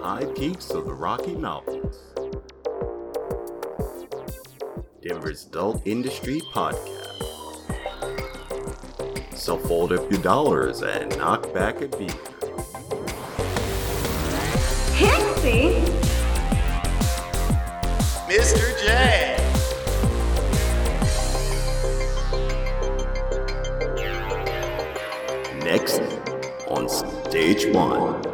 high peaks of the Rocky Mountains. Denver's Adult Industry Podcast. So fold up your dollars and knock back a beer. Pixie? Mr. J. Next on stage one.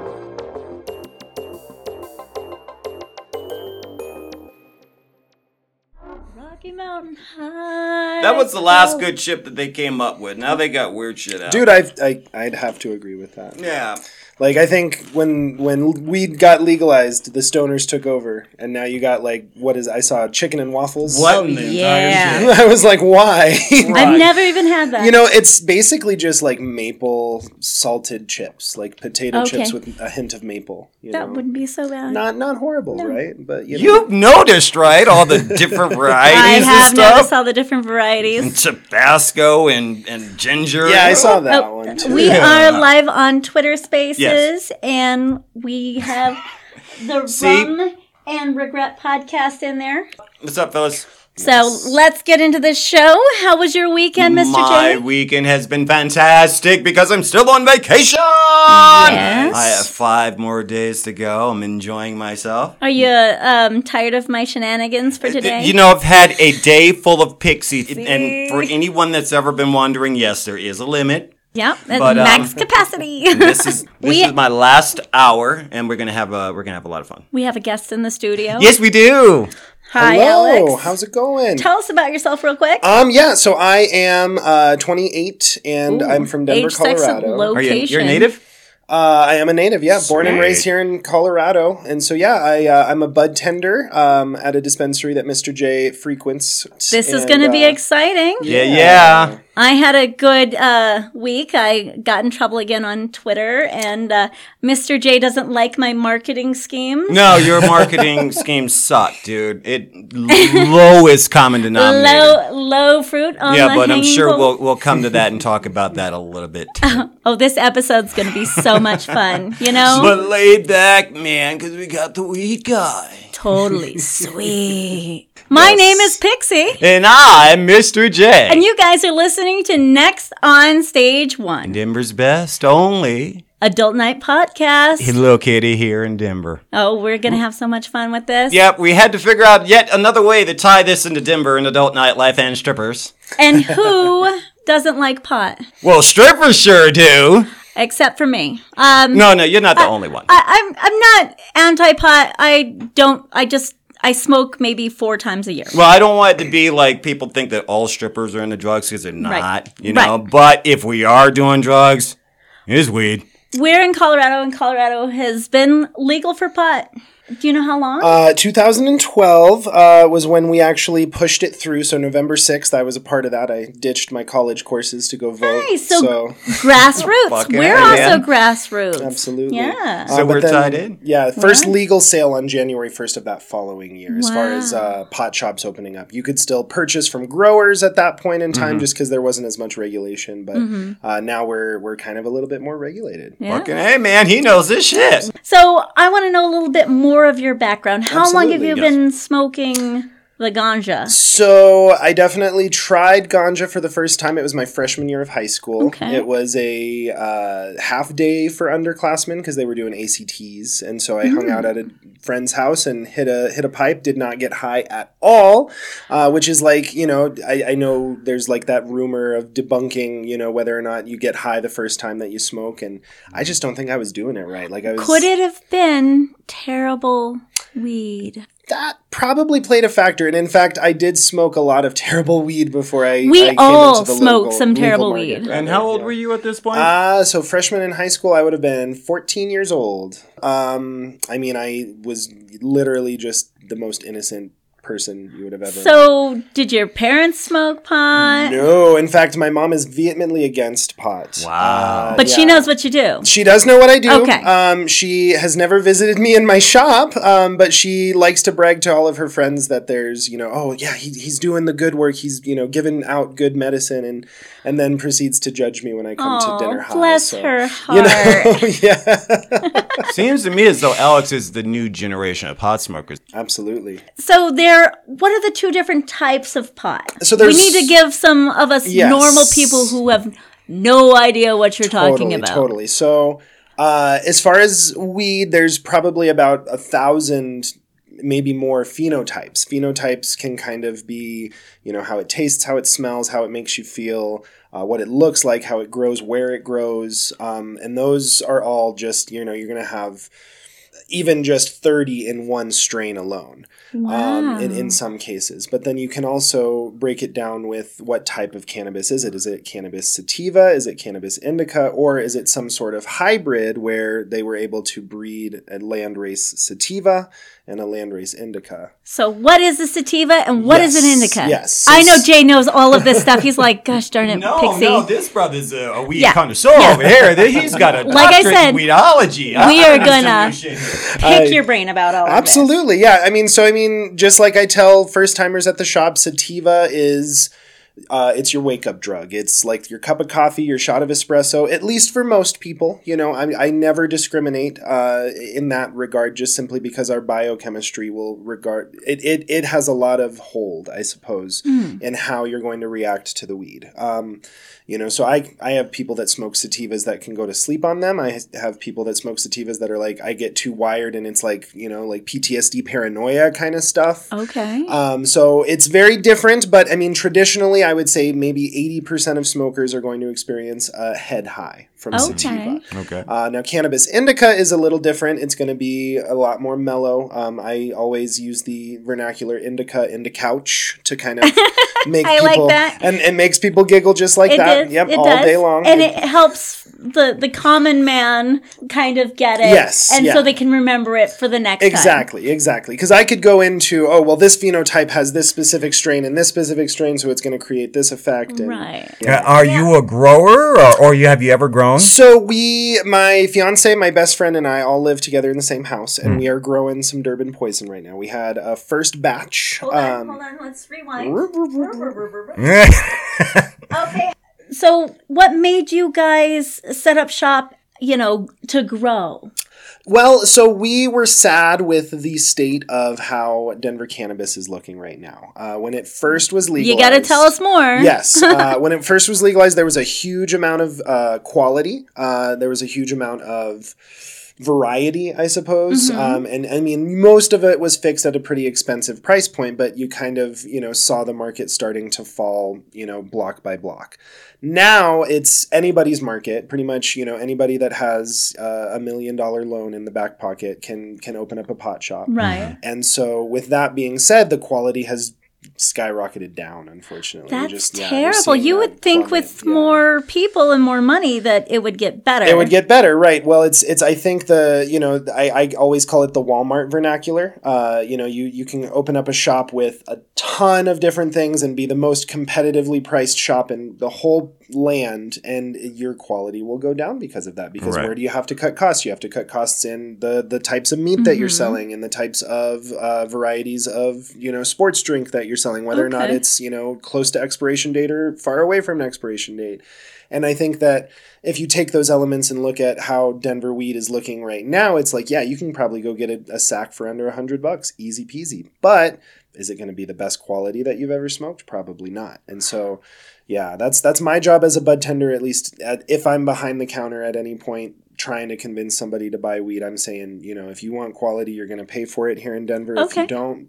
That was the last good ship that they came up with. Now they got weird shit out. Dude, I, I I'd have to agree with that. Yeah. Like I think when when weed got legalized, the stoners took over, and now you got like what is I saw chicken and waffles. What oh, in the yeah. I was like, why? I've never even had that. you know, it's basically just like maple salted chips, like potato Okay. chips with a hint of maple. You that know? wouldn't be so bad. not not horrible, right? But you know, You've noticed, right? All the different varieties. I varieties have and noticed all the different varieties. Tabasco and, and ginger. yeah, I saw oh, that Oh, one too. we are live on Twitter Spaces, Yes. and we have the See? Rum and Regret podcast in there. What's up, fellas? So let's get into the show. How was your weekend, Mr. My J? weekend has been fantastic because I'm still on vacation. Yes. I have five more days to go. I'm enjoying myself. Are you um, tired of my shenanigans for today? You know, I've had a day full of pixie, and for anyone that's ever been wondering, yes, there is a limit. Yep, that's But, um, max capacity. This is this We- is my last hour, and we're gonna have a we're gonna have a lot of fun. we have a guest in the studio. Yes, we do. Hi, Hello, Alex. how's it going? Tell us about yourself real quick. um, yeah, so I am uh, 28 and I'm from Denver, Age, sex, and Colorado. Are you location. you're a native? Uh, I am a native, yeah, born and raised here in Colorado, and so yeah, I uh, I'm a bud tender um, at a dispensary that Mr. J frequents. This is going to be uh, exciting. Yeah, yeah. I had a good uh, week. I got in trouble again on Twitter, and uh, Mr. J doesn't like my marketing schemes. No, your marketing schemes suck, dude. It lowest common denominator. Low, low fruit on yeah, the but I'm sure pole. we'll we'll come to that and talk about that a little bit. Too. Oh, this episode's going to be so much fun. You know, But laid back, man, because we got the weed guy. totally sweet. My name is Pixie. And I'm Mr. J. And you guys are listening to Next on Stage One, Denver's best only. Adult Night Podcast. Hello, Kitty, here in Denver. Oh, we're gonna have so much fun with this. Yep, we had to figure out yet another way to tie this into Denver and adult night life and strippers. And who doesn't like pot? Well, strippers sure do. Except for me. Um, No, no, you're not the only one. I, I'm I'm not anti-pot. I don't. I just I smoke maybe four times a year. Well, I don't want it to be like people think that all strippers are into drugs because they're not, Right. you know. Right. But if we are doing drugs, it is weed. We're in Colorado, and Colorado has been legal for pot. Do you know how long? Uh, 2012 uh, was when we actually pushed it through. So November 6th, I was a part of that. I ditched my college courses to go vote. Nice. So, so grassroots. We're A, also grassroots. Absolutely. Yeah. So Uh, but we're then- tied in? Yeah, first legal sale on January 1st of that following year, as far as uh, pot shops opening up. You could still purchase from growers at that point in Mm-hmm. time just because there wasn't as much regulation. But uh, now we're, we're kind of a little bit more regulated. Yeah. Fucking hey, man, he knows this shit. So I want to know a little bit more of your background. How long have you yes. been smoking the ganja? So I definitely tried ganja for the first time. It was my freshman year of high school. Okay. It was a uh, half day for underclassmen because they were doing ACTs, and so I hung out at a friend's house and hit a hit a pipe. Did not get high at all, uh, which is like you know I, I know there's like that rumor of debunking you know whether or not you get high the first time that you smoke, and I just don't think I was doing it right. Like I was. Could it have been terrible weed? That probably played a factor, and in fact, I did smoke a lot of terrible weed before I. We I came all into the smoked local- some terrible weed. rather, And how old yeah. were you at this point? Uh, so freshman in high school, I would have been 14 years old. Um, I mean, I was literally just the most innocent person you would have ever met. So, did your parents smoke pot? No, in fact, my mom is vehemently against pot. Wow. Uh, But she knows what you do. She does know what I do. Okay. Um, she has never visited me in my shop, um, but she likes to brag to all of her friends that there's, you know, oh yeah, he, he's doing the good work. He's, you know, giving out good medicine, and and then proceeds to judge me when I come Oh, to dinner high. bless so, her You know, yeah, Seems to me as though Alex is the new generation of pot smokers. absolutely. So there, what are the two different types of pot? So we need to give some of us Yes. normal people who have no idea what you're talking about. Totally. So, uh, as far as weed, there's probably about a thousand, maybe more phenotypes. Phenotypes can kind of be, you know, how it tastes, how it smells, how it makes you feel, uh, what it looks like, how it grows, where it grows, um, and those are all just, you know, you're gonna have even just 30 in one strain alone um, in, in some cases. But then you can also break it down with what type of cannabis is it? Is it cannabis sativa? Is it cannabis indica? Or is it some sort of hybrid where they were able to breed a landrace sativa and a landrace indica? So, what is a sativa and what is an indica? yes. I know Jay knows all of this stuff. He's like, gosh darn it, Pixie. No, this brother's a, a weed Yeah. connoisseur Yeah. over here. He's got a Like I doctorate said, in weedology. we are gonna- some. Pick I- your brain about all of Absolutely, yeah. I mean, so I mean, just like I tell first timers at the shop, sativa is uh, it's your wake up drug. It's like your cup of coffee, your shot of espresso. At least for most people, you know, I, I never discriminate uh, in that regard, just simply because our biochemistry will regard it. It, it has a lot of hold, I suppose, in how you're going to react to the weed. Um, you know, so I I have people that smoke sativas that can go to sleep on them. I have people that smoke sativas that are like I get too wired and it's like you know like PTSD paranoia kind of stuff. Okay. Um, so it's very different, but I mean traditionally I would say maybe eighty percent of smokers are going to experience a head high from Okay. sativa. Okay. Uh, now, cannabis indica is a little different. It's going to be a lot more mellow. Um, I always use the vernacular indica into couch to kind of make I like people that. and it makes people giggle just like It that. Yep, it all does. day long. and it helps the the common man kind of get it. Yes, and yeah. so they can remember it for the next time. Exactly, exactly. Because I could go into, oh, well, this phenotype has this specific strain and this specific strain, so it's going to create this effect. And, Right. Yeah. Uh, are you a grower, or, or you have you ever grown? So we, my fiance, my best friend, and I all live together in the same house, and we are growing some Durban poison right now. We had a first batch. Hold on, um, hold on. Let's rewind. Okay. So, what made you guys set up shop? You know, to grow. Well, so we were sad with the state of how Denver cannabis is looking right now. Uh, when it first was legalized, You got to tell us more. yes. Uh, when it first was legalized, there was a huge amount of uh, quality. Uh, there was a huge amount of variety, I suppose. Um, and I mean, most of it was fixed at a pretty expensive price point, but you kind of, you know, saw the market starting to fall, you know, block by block. Now it's anybody's market. Pretty much, you know, anybody that has uh, a million dollar loan in the back pocket can can open up a pot shop. Right. And so, with that being said, the quality has skyrocketed down. Unfortunately, That's just, terrible. seeing You would think plummet, with yeah. more people and more money that it would get better. It would get better, right? Well, it's it's. I think the you know I, I always call it the Walmart vernacular. Uh, you know, you you can open up a shop with a ton of different things and be the most competitively priced shop in the whole land, and your quality will go down because of that. Because Right. where do you have to cut costs? You have to cut costs in the the types of meat that you're selling and the types of uh, varieties of you know sports drink that you're selling, whether or not it's you know close to expiration date or far away from an expiration date. And I think that if you take those elements and look at how Denver weed is looking right now, it's like, yeah, you can probably go get a, a sack for under a hundred bucks, easy peasy. But is it going to be the best quality that you've ever smoked? Probably not. And so, yeah, that's that's my job as a bud tender. At least at, if I'm behind the counter at any point trying to convince somebody to buy weed, I'm saying, you know, if you want quality, you're going to pay for it here in Denver. If Okay. you don't,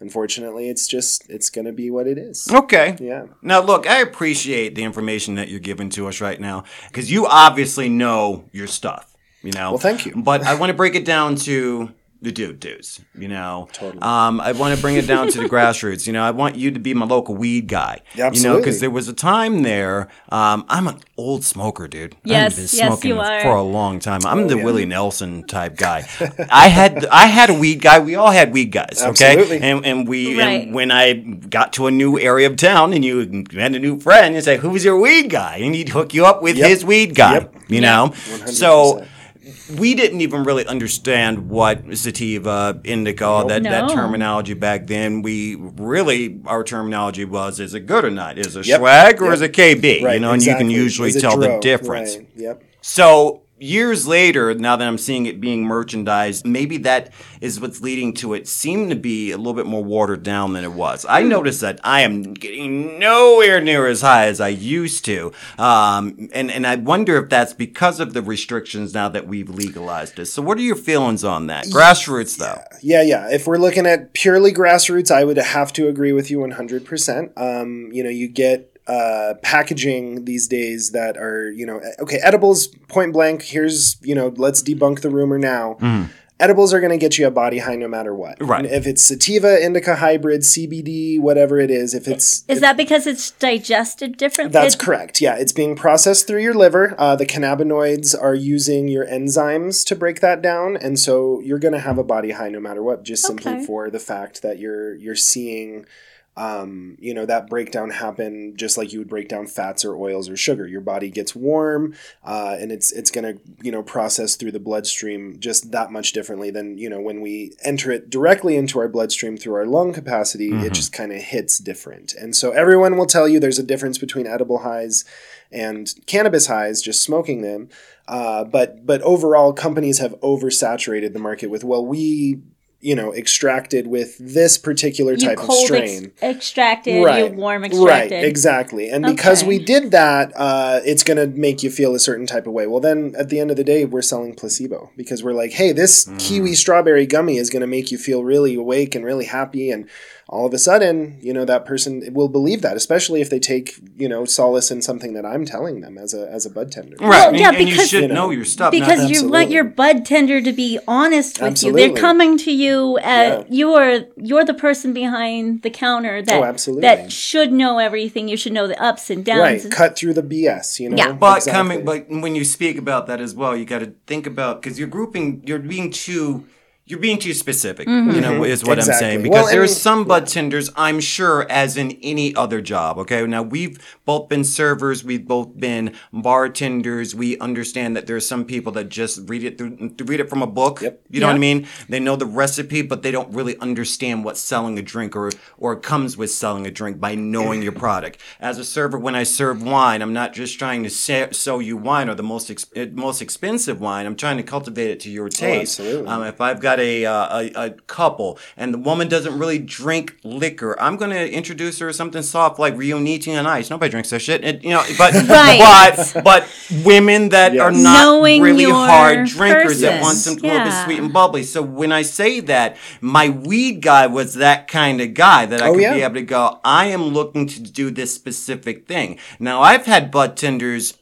unfortunately, it's just it's going to be what it is. Okay. Yeah. Now, look, I appreciate the information that you're giving to us right now because you obviously know your stuff, you know? Well, thank you. But I want to break it down to the dude dudes. You know, totally. Um, I want to bring it down to the grassroots. You know, I want you to be my local weed guy. Yeah, absolutely. You know, because there was a time there. Um, I'm an old smoker, dude. Yes, I've been yes, smoking you are. for a long time. I'm the yeah. Willie Nelson type guy. I had I had a weed guy. We all had weed guys. Okay, Absolutely. and and we Right. and when I got to a new area of town and you had a new friend, you say, "Who's your weed guy?" And he'd hook you up with Yep. his weed guy. Yep. You know, so 100%. We didn't even really understand what sativa, indica, that, that No. terminology back then. We really, our terminology was, is it good or not? Is it Yep. swag or Yep. is it KB? Right, you know, and you can usually Is it tell the difference. Right, Yep. So years later, now that I'm seeing it being merchandised, maybe that is what's leading to it seem to be a little bit more watered down than it was. I noticed that I am getting nowhere near as high as I used to, um, and and I wonder if that's because of the restrictions now that we've legalized it. So, what are your feelings on that? Grassroots, though. Yeah, yeah. If we're looking at purely grassroots, I would have to agree with you 100%. Um, you know, you get uh, packaging these days that are, you know, okay, edibles, point blank, here's, you know, let's debunk the rumor now. Edibles are going to get you a body high no matter what. Right. And if it's sativa, indica hybrid, CBD, whatever it is, if it's Is that because it's digested differently? That's correct. Yeah, it's being processed through your liver. Uh, the cannabinoids are using your enzymes to break that down, and so you're going to have a body high no matter what, just simply for the fact that you're you're seeing, um, you know, that breakdown happen just like you would break down fats or oils or sugar. Your body gets warm, uh, and it's it's going to you know process through the bloodstream just that much differently than you know when we enter it directly into our bloodstream through our lung capacity. It just kind of hits different, and so everyone will tell you there's a difference between edible highs and cannabis highs, just smoking them. Uh, but but overall, companies have oversaturated the market with well, we you know extracted with this particular you type of strain. ex- extracted, you warm extracted. Right, exactly. And because we did that, uh, it's going to make you feel a certain type of way. Well, then at the end of the day, we're selling placebo because we're like, hey, this Mm. kiwi strawberry gummy is going to make you feel really awake and really happy. And all of a sudden, you know, that person will believe that, especially if they take, you know, solace in something that I'm telling them as a, as a bud tender. Right. Well, and, yeah, and you because- should You know, know your stuff. because you want your bud tender to be honest with you. Absolutely. They're coming to you at Yeah. you are you're the person behind the counter that Oh, absolutely. that should know everything. You should know the ups and downs. Right. Cut through the BS, you know? Yeah. But Exactly. coming, but when you speak about that as well, you got to think about because you're grouping, you're being too, you're being too specific. Mm-hmm. You know, is what Exactly. I'm saying Well, because there's and- some bud tenders, I'm sure, as in any other job. Okay, now we've both been servers, we've both been bartenders. We understand that there's some people that just read it through, read it from a book. Yep. You know what I mean? They know the recipe, but they don't really understand what selling a drink or or comes with selling a drink by knowing your product. As a server, when I serve wine, I'm not just trying to se- sell you wine or the most ex- most expensive wine. I'm trying to cultivate it to your taste. absolutely. Um, if I've got a, uh, a a couple and the woman doesn't really drink liquor, I'm going to introduce her to something soft like Riunite on ice. Nobody drinks that shit. And, you know, but Right. but but women that are not Knowing really hard drinkers that person. want some little bit sweet and bubbly. So when I say that, my weed guy was that kind of guy that I Oh, could yeah. be able to go, I am looking to do this specific thing. Now I've had bud tenders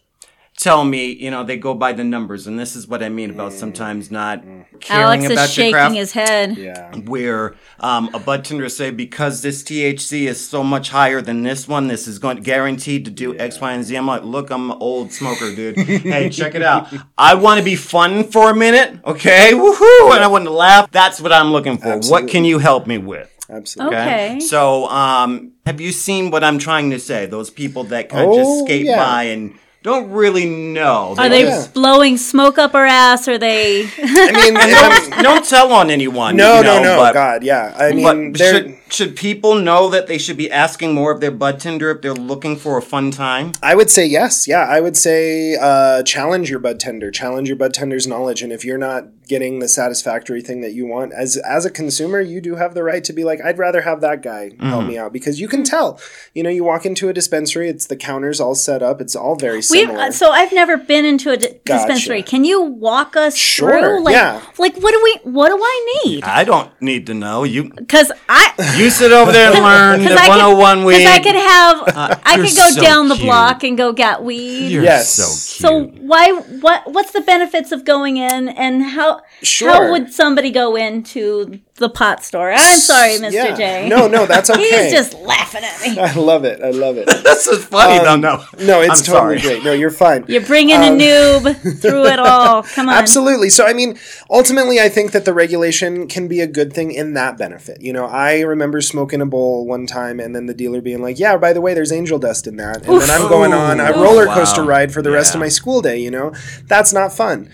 tell me, you know, they go by the numbers, and this is what I mean about sometimes not caring Alex about is your shaking craft. his head. Yeah. Where um, a bud tender say because this THC is so much higher than this one, this is going guaranteed to do X, Y, and Z. I'm like, look, I'm an old smoker, dude. hey, check it out. I want to be fun for a minute, okay? Woohoo! And I want to laugh. That's what I'm looking for. What Absolutely. can you help me with? Absolutely. Okay. So, um, have you seen what I'm trying to say? Those people that kind of Oh, just skate yeah. by and don't really know. Are they Yeah. blowing smoke up her ass? Are they? I mean, if I'm- don't tell on anyone. no, you no, know, no. but- God, yeah. I mean, But they're- should should people know that they should be asking more of their bud tender if they're looking for a fun time? I would say yes. Yeah, I would say uh, challenge your bud tender, challenge your bud tender's knowledge, and if you're not getting the satisfactory thing that you want as as a consumer, you do have the right to be like, I'd rather have that guy help Mm-hmm. me out because you can tell. You know, you walk into a dispensary, it's the counters all set up, it's all very We similar. uh, so I've never been into a di- Gotcha. dispensary. Can you walk us Sure, through? Like, yeah. like what do we? What do I need? I don't need to know. You Because I. you sit over there and learn the Because I, 101 could, weed. 'cause I oh could have, I could go so down the block and go get weed. You're Yes. so So why what what's the benefits of going in and how Sure. how would somebody go into the pot store? I'm sorry, Mr. Yeah. J. No, no, that's okay. He's just laughing at me. I love it. I love it. That's so funny. Um, no, no, No, it's I'm totally sorry. great. No, you're fine. You're bringing a Um, noob through it all. Come on. Absolutely. So, I mean, ultimately, I think that the regulation can be a good thing in that benefit. You know, I remember smoking a bowl one time and then the dealer being like, yeah, by the way, there's angel dust in that. And then I'm going on a Ooh. roller Wow. coaster ride for the rest of my school day, you know? That's not fun.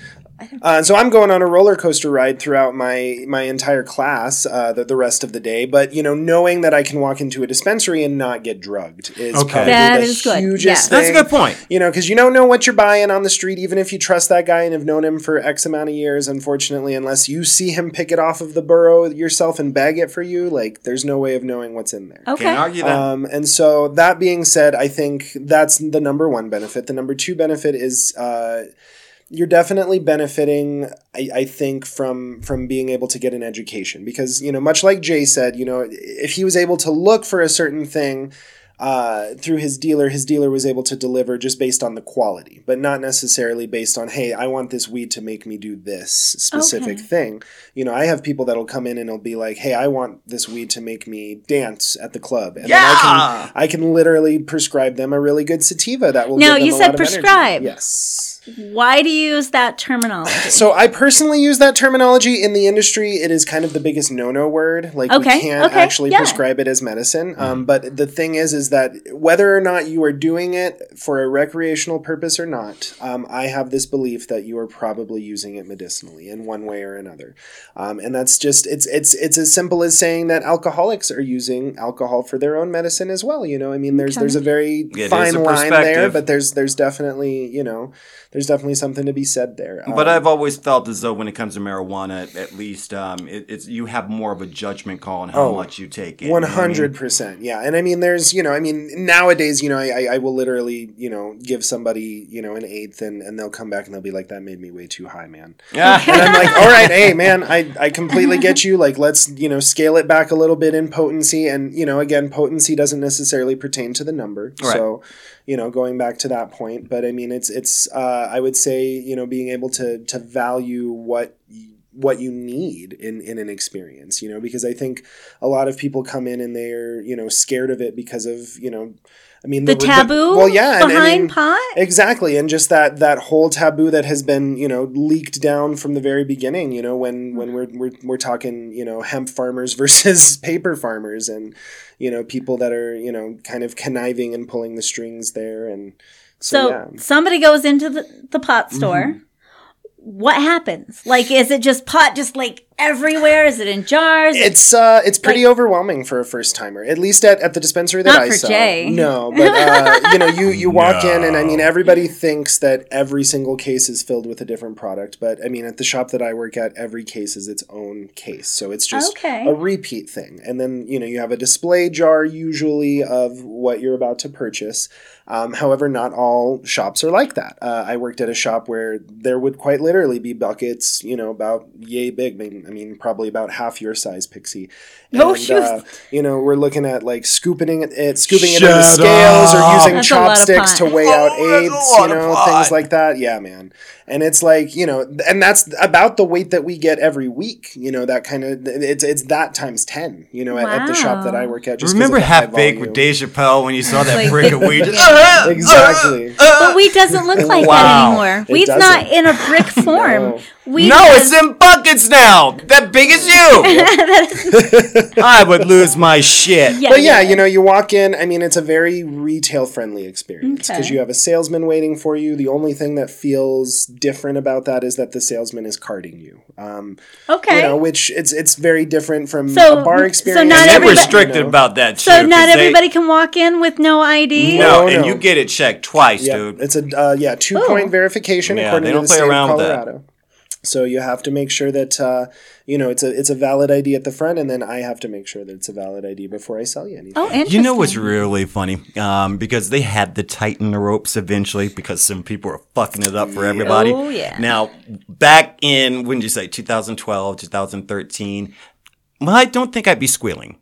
Uh, so I'm going on a roller coaster ride throughout my my entire class uh, the, the rest of the day. But you know, knowing that I can walk into a dispensary and not get drugged is Okay. probably That the is good. hugest thing. That's a good point. You know, because you don't know what you're buying on the street, even if you trust that guy and have known him for X amount of years. Unfortunately, unless you see him pick it off of the burrow yourself and bag it for you, like there's no way of knowing what's in there. Can't Okay. argue that. Um, and so that being said, I think that's the number one benefit. The number two benefit is uh, you're definitely benefiting. I, I think from from being able to get an education because you know, much like Jay said, you know, if he was able to look for a certain thing. Uh, through his dealer, his dealer was able to deliver just based on the quality, but not necessarily based on, hey, I want this weed to make me do this specific Okay. thing. You know, I have people that'll come in and it'll be like, hey, I want this weed to make me dance at the club. And then I can I can literally prescribe them a really good sativa that will them you a said lot of energy. prescribe. Yes. Why do you use that terminology? So I personally use that terminology in the industry. It is kind of the biggest no-no word. Like Okay, we can't okay, actually yeah. prescribe it as medicine. Um, but the thing is, is that whether or not you are doing it for a recreational purpose or not, um, I have this belief that you are probably using it medicinally in one way or another. Um, and that's just it's it's it's as simple as saying that alcoholics are using alcohol for their own medicine as well. You know, I mean, there's Okay. there's a very It is fine a line there, but there's there's definitely you know there's definitely something to be said there. But Um, I've always felt as though when it comes to marijuana, at least um, it, it's you have more of a judgment call on how Oh, much you take it. you know One what I mean? hundred percent, yeah. And I mean, there's, you know, I mean, nowadays, you know, I, I, I will literally, you know, give somebody, you know, an eighth, and, and they'll come back and they'll be like, "That made me way too high, man." Yeah. And I'm like, "All right, hey, man, I, I completely get you. Like, let's, you know, scale it back a little bit in potency, and you know, again, potency doesn't necessarily pertain to the number, Right. so." You know, going back to that point, but I mean, it's it's. Uh, I would say, you know, being able to to value what what you need in in an experience, you know, because I think a lot of people come in and they're you know scared of it because of you know i mean The taboo well yeah and, I behind pot? exactly and just that that whole taboo that has been you know leaked down from the very beginning you know when when we're we're, we're talking you know hemp farmers versus paper farmers and you know people that are you know kind of conniving and pulling the strings there and so, So yeah somebody goes into the, the pot Mm-hmm. What happens? Like, is it just pot just like everywhere? Is it in jars? It's uh, it's pretty overwhelming for a first timer. At least at, at the dispensary that Not I for sell. Jay. No, but uh, you know, you you walk in and I mean, everybody thinks that every single case is filled with a different product. But I mean, at the shop that I work at, every case is its own case, so it's just Okay. a repeat thing. And then you know, you have a display jar usually of what you're about to purchase. Um, however, not all shops are like that. Uh, I worked at a shop where there would quite literally be buckets, you know, about yay big. I mean, I mean probably about half your size, Pixie. And, Oh, shoot. uh, you know, we're looking at like scooping it, it scooping it into Shut scales or using That's a lot of chopsticks to weigh out Oh, that's eighths, you know, things like that. Yeah, man. And it's like you know, and that's about the weight that we get every week. You know, that kind of it's it's that times ten. You know, at, at the shop that I work at. Just 'cause Remember of the high Half Baked with volume. Dave Chappelle when you saw that Like brick of weed? Just, yeah. Uh, uh, uh, exactly. but weed doesn't look like that anymore. It Weed's not doesn't. in a brick form. No. Weed no, has- it's in buckets now. That big as you. I would lose my shit. Yeah, But yeah, you know, you walk in. I mean, it's a very retail friendly experience because Okay. you have a salesman waiting for you. The only thing that feels different about that is that the salesman is carding you. Um, Okay. You know, which it's it's very different from So- a bar experience. so not everybody- restricted you know. about that so too, not 'cause they- everybody can walk in with no ID. No, No, and no. you get it checked twice, Yeah, dude. it's a uh, yeah two point Oh. verification Yeah, according they don't the play state around of with that. Colorado. So you have to make sure that uh, you know it's a it's a valid ID at the front, and then I have to make sure that it's a valid ID before I sell you anything. Oh, interesting. You know what's really funny? Um, because they had to tighten the ropes eventually because some people were fucking it up for everybody. Oh, yeah. Now, back in, when did you say, 2012, 2013, well, I don't think I'd be squealing.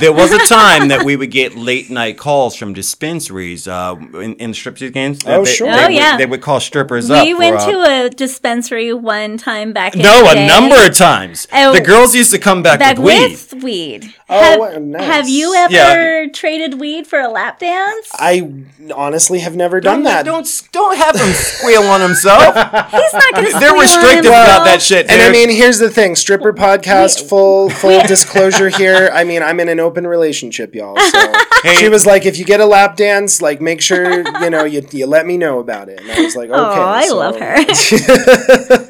There was a time that we would get late night calls from dispensaries uh, in, in striptease games. Oh, They- sure. They, Oh, would, yeah. they would call strippers up. We for, went uh, to a dispensary one time back in no, the a day. number of times. Oh. the girls used to come back, back with weed. with weed. Oh, have, wow, nice. have you ever Yeah. traded weed for a lap dance? I honestly have never done Don't, that. don't don't have him squeal on himself. He's not going to. They're restrictive about that shit. And I mean, here's the thing: stripper podcast, full full disclosure here. I mean, I'm in an open relationship, y'all. So she was like, if you get a lap dance, like make sure you know you, you let me know about it. And I was like, okay. Oh, I so- love her.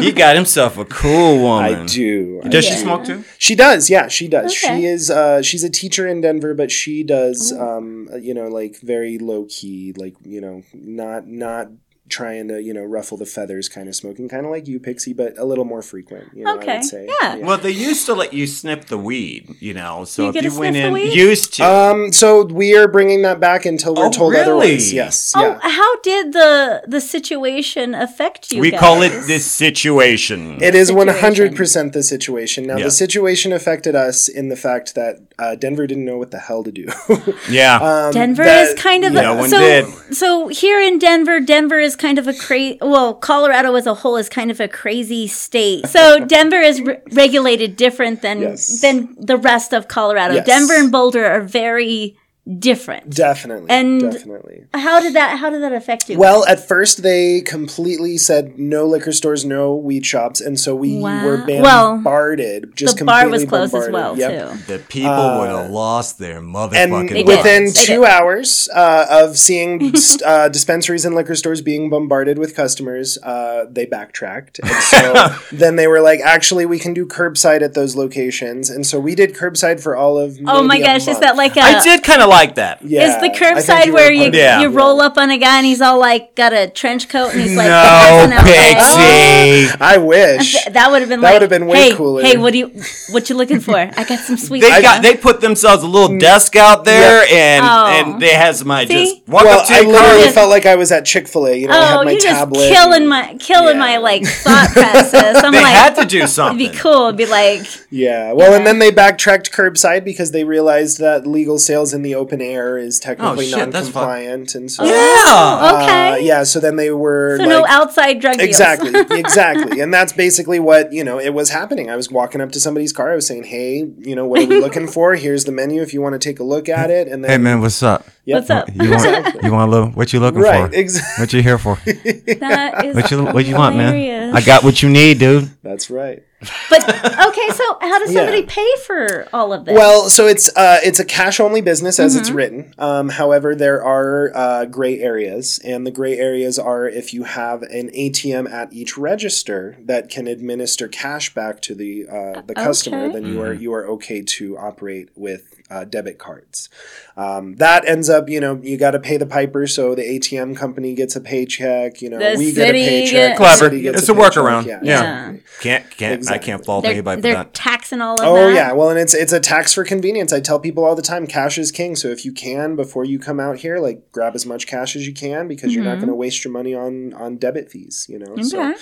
He got himself a cool woman. I do. I Does Yeah. she smoke too? She does, yeah, she does. Okay. She is uh she's a teacher in Denver, but she does um you know, like very low key, like, you know, not not trying to, you know, ruffle the feathers kind of smoking, kind of like you, Pixie, but a little more frequent, you know, I Okay, would say. yeah. Well, they used to let you snip the weed, you know. So You if get to you went sniff the in, weed? used to. Um, so we are bringing that back until we're Oh, told really? otherwise. Yes. Oh, Yeah. how did the the situation affect you? we guys? call it this situation. It is situation. 100% the situation. Now, Yeah. the situation affected us in the fact that uh, Denver didn't know what the hell to do. yeah. um, Denver that- is kind of No a, one so did. so here in Denver, Denver is kind of a crazy. Well, Colorado as a whole is kind of a crazy state. So Denver is re- regulated different than Yes. than the rest of Colorado. Yes. Denver and Boulder are very different. Definitely. And- definitely. How did that How did that affect you? Well, at first they completely said no liquor stores, no weed shops, and so we Wow. were Well, bombarded. Just the bar was completely closed as well Yep. too. the people would have lost their motherfucking They did. within. They two did. hours uh, of seeing uh, dispensaries and liquor stores being bombarded with customers, uh, they backtracked. And so then they were like, actually, we can do curbside at those locations. And so we did curbside for all of Oh my a gosh, is that like a I did kind of like that. Yeah, is the curbside you where you Yeah. you roll up on a guy and he's all like got a trench coat and he's like no, passing? Pixie. Oh. I wish. That would have been That like would've been way hey, cooler. Hey, what do you what you looking for? I got some sweet. They stuff. got they put themselves a little mm. desk out there and Oh. and they had somebody See? just walk well, up to I literally car. Felt like I was at Chick Fil A. You know, I Oh, had my you're just tablet. killing and- my killing my like thought process. I'm They like, had to do it'd something. be cool. It'd be like, Yeah. Well, and then they backtracked curbside because they realized that legal sales in the open air is technically Oh, shit, non-compliant, and so Yeah. oh, okay, uh, yeah. So then they were so like, no outside drug deals. Exactly, exactly, and that's basically what you know. It was happening. I was walking up to somebody's car. I was saying, "Hey, you know, what are we looking for? Here's the menu if you want to take a look at it." And then, Hey man, what's up? Yep. What's up? You want you want a little? What you looking Right, for? exactly. What you here for? That is What you what you want, man? Hilarious. I got what you need, dude. That's right. But okay, so how does somebody Yeah. pay for all of this? Well, so it's uh, it's a cash only business as Mm-hmm. it's written. Um, however, there are uh, gray areas, and the gray areas are if you have an ATM at each register that can administer cash back to the uh, the customer, Okay. then you are you are okay to operate with uh, debit cards. Um, that ends up, you know, you got to pay the piper, so the ATM company gets a paycheck. You know, The we get a paycheck. gets- Clever. city gets It's a paycheck. workaround. Yeah, Yeah. exactly. Can't can't I can't fault they're, anybody for they're that. taxing all of Oh that. yeah, well, and it's it's a tax for convenience. I tell people all the time, cash is king. So if you can, before you come out here, like grab as much cash as you can because you're not going to waste your money on on debit fees. You know. So Mm-hmm. Okay.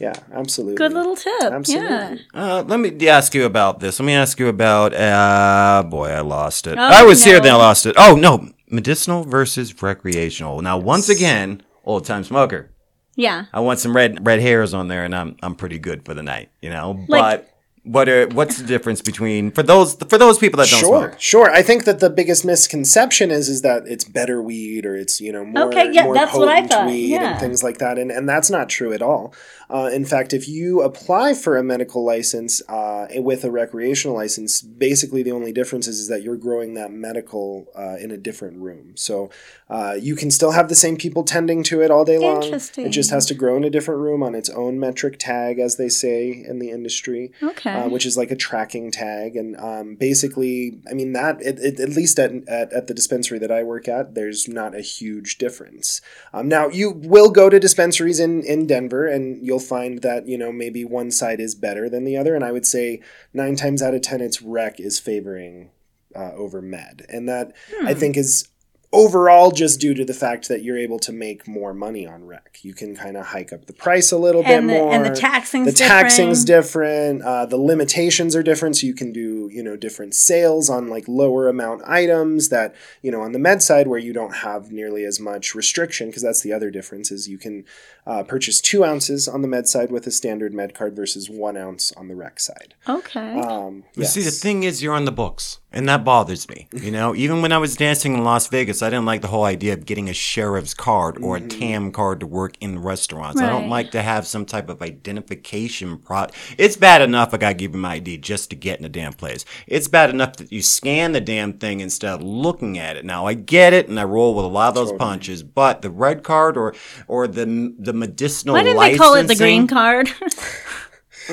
Yeah, absolutely. Good little tip. Absolutely. Yeah. Uh, let me ask you about this. Let me ask you about. Uh, boy, I lost it. Oh, I was here, no. then I lost it. Oh no, medicinal versus recreational. Now, once again, old time smoker. Yeah. I want some red red hairs on there, and I'm I'm pretty good for the night, you know. Like- but what are what's the difference between for those for those people that don't Sure, smoke? sure. I think that the biggest misconception is is that it's better weed or it's you know more, Okay, yeah, more that's what I thought, weed yeah. and things like that, and and that's not true at all. Uh, in fact, if you apply for a medical license uh, with a recreational license, basically the only difference is, is that you're growing that medical uh, in a different room. So uh, you can still have the same people tending to it all day long. It just has to grow in a different room on its own metric tag, as they say in the industry Okay. uh, which is like a tracking tag. And um, basically, I mean, that, it, it, at least at, at, at the dispensary that I work at, there's not a huge difference. Um, now, you will go to dispensaries in, in Denver and you'll find that, you know, maybe one side is better than the other. And I would say nine times out of 10, it's rec is favoring uh, over med. And that I think is overall just due to the fact that you're able to make more money on rec. You can kind of hike up the price a little And bit the- more. and the taxing's different. the taxing's different. Uh, the limitations are different, so you can do you know different sales on like lower amount items that you know on the med side where you don't have nearly as much restriction because that's the other difference is you can uh, purchase two ounces on the med side with a standard med card versus one ounce on the rec side. Okay. Um, You See, the thing is, you're on the books, and that bothers me. You know, even when I was dancing in Las Vegas, I didn't like the whole idea of getting a sheriff's card or a mm-hmm. TAM card to work in restaurants. I don't like to have some type of identification pro. It's bad enough I gotta give you my ID just to get in the damn place. It's bad enough that you scan the damn thing instead of looking at it. Now I get it, and I roll with a lot of those punches, but the red card or or the the medicinal Why didn't they call it the green card?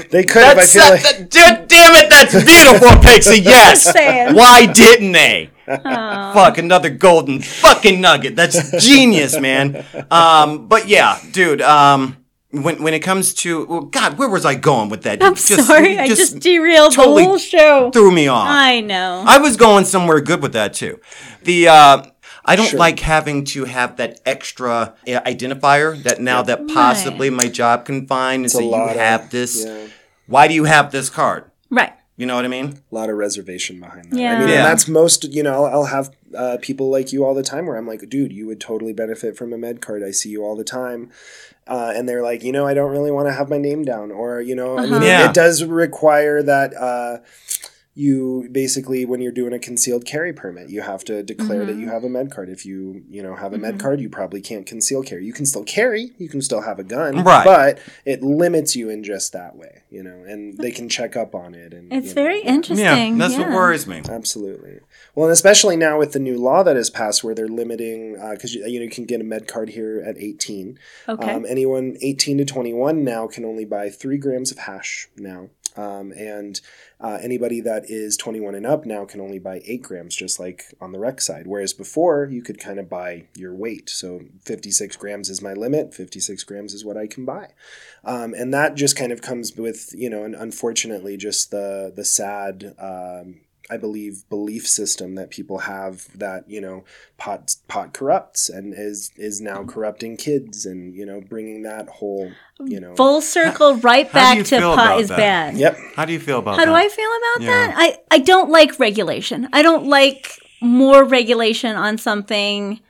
they could have. I That's feel like that- dude, damn it, that's beautiful, Pixie. Yes. Why didn't they? Fuck another golden fucking nugget. That's genius, man. Um, but yeah, dude. Um, when when it comes to well, God, where was I going with that? I'm just- sorry. you I just derailed totally the whole show. threw me off. I know. I was going somewhere good with that too. The uh, I don't like having to have that extra uh, identifier that now that possibly my job can find and a say you lot of- have this. yeah. Why do you have this card? right. You know what I mean? a lot of reservation behind that. Yeah. I mean, Yeah. and that's most, you know, I'll, I'll have uh, people like you all the time where I'm like, dude, you would totally benefit from a med card. I see you all the time. Uh, and they're like, you know, I don't really want to have my name down. Or, you know, I mean, it- Yeah. it, does require that uh, you basically, when you're doing a concealed carry permit, you have to declare that you mm-hmm. have a med card. If you, you know, have a med mm-hmm. card, you probably can't conceal carry. You can still carry, you can still have a gun, Right. but it limits you in just that way, you know, and they can check up on it. And It's you know, very yeah. interesting. Yeah, that's what worries me. Absolutely. Well, and especially now with the new law that has passed, where they're limiting, uh, because you, you know you can get a med card here at 18. Okay. Um, anyone 18 to 21 now can only buy three grams of hash now, um, and uh, anybody that is 21 and up now can only buy eight grams, just like on the rec side. Whereas before, you could kind of buy your weight. So 56 grams is my limit. 56 grams is what I can buy. Um, and that just kind of comes with you know, and unfortunately, just the the sad. Um, I believe belief system that people have that you know pot pot corrupts and is is now mm-hmm. corrupting kids and you know bringing that whole you know Full circle, right how back you to pot is that? bad. yep How do you feel about How that? How do I feel about Yeah. that? I, I don't like regulation. I don't like more regulation on something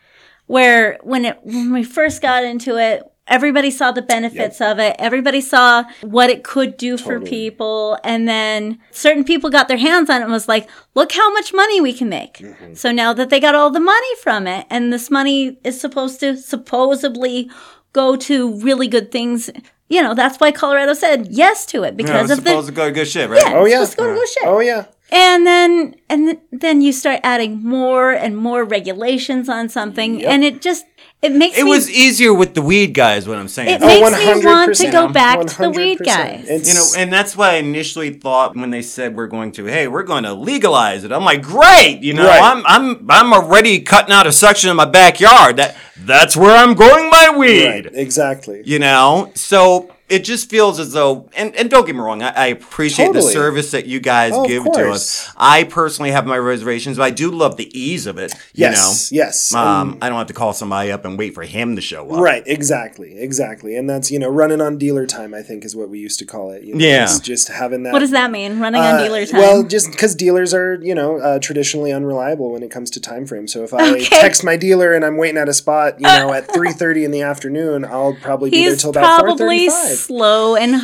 where when it when we first got into it, everybody saw the benefits of it. Everybody saw what it could do for people. And then certain people got their hands on it and was like, look how much money we can make. Mm-hmm. So now that they got all the money from it, and this money is supposed to supposedly go to really good things. You know, that's why Colorado said yes to it Yeah, because it's of the supposed to go to good shit, right? Yeah. oh yeah Let's go to go shit. oh yeah and then and then you start adding more and more regulations on something and it just it makes It me was easier with the weed guys, what I'm saying. it Oh, makes me want to 100%. go back to the weed guys It's- You know, and that's why I initially thought when they said we're going to, hey, we're going to legalize it. I'm like, great, you know, Right. I'm I'm I'm already cutting out a section of my backyard. That that's where I'm growing my weed. right exactly You know, so it just feels as though, and, and don't get me wrong, I, I appreciate the service that you guys Oh, give to us. I personally have my reservations, but I do love the ease of it. yes yes You know, um, I don't have to call somebody up and wait for him to show up. Right, exactly, exactly, and that's you know running on dealer time. I think is what we used to call it. You know, Yeah. just, just having that. what does that mean running on Uh, dealer time Well, just because dealers are, you know, uh, traditionally unreliable when it comes to time frame. So if I Okay. text my dealer and I'm waiting at a spot, you know, at three thirty in the afternoon, I'll probably be there he's till about four probably thirty-five. Slow and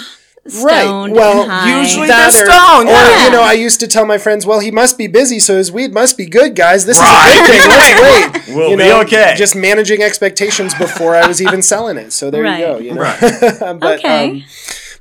Right. stoned Well, usually That they're or, stoned, or, yeah. you know, I used to tell my friends, "Well, he must be busy, so his weed must be good, guys. This Right. is a good thing. Let's wait. We'll you be know, okay. Just managing expectations before I was even selling it. So there Right. you go. You know? Right. but, Okay. um,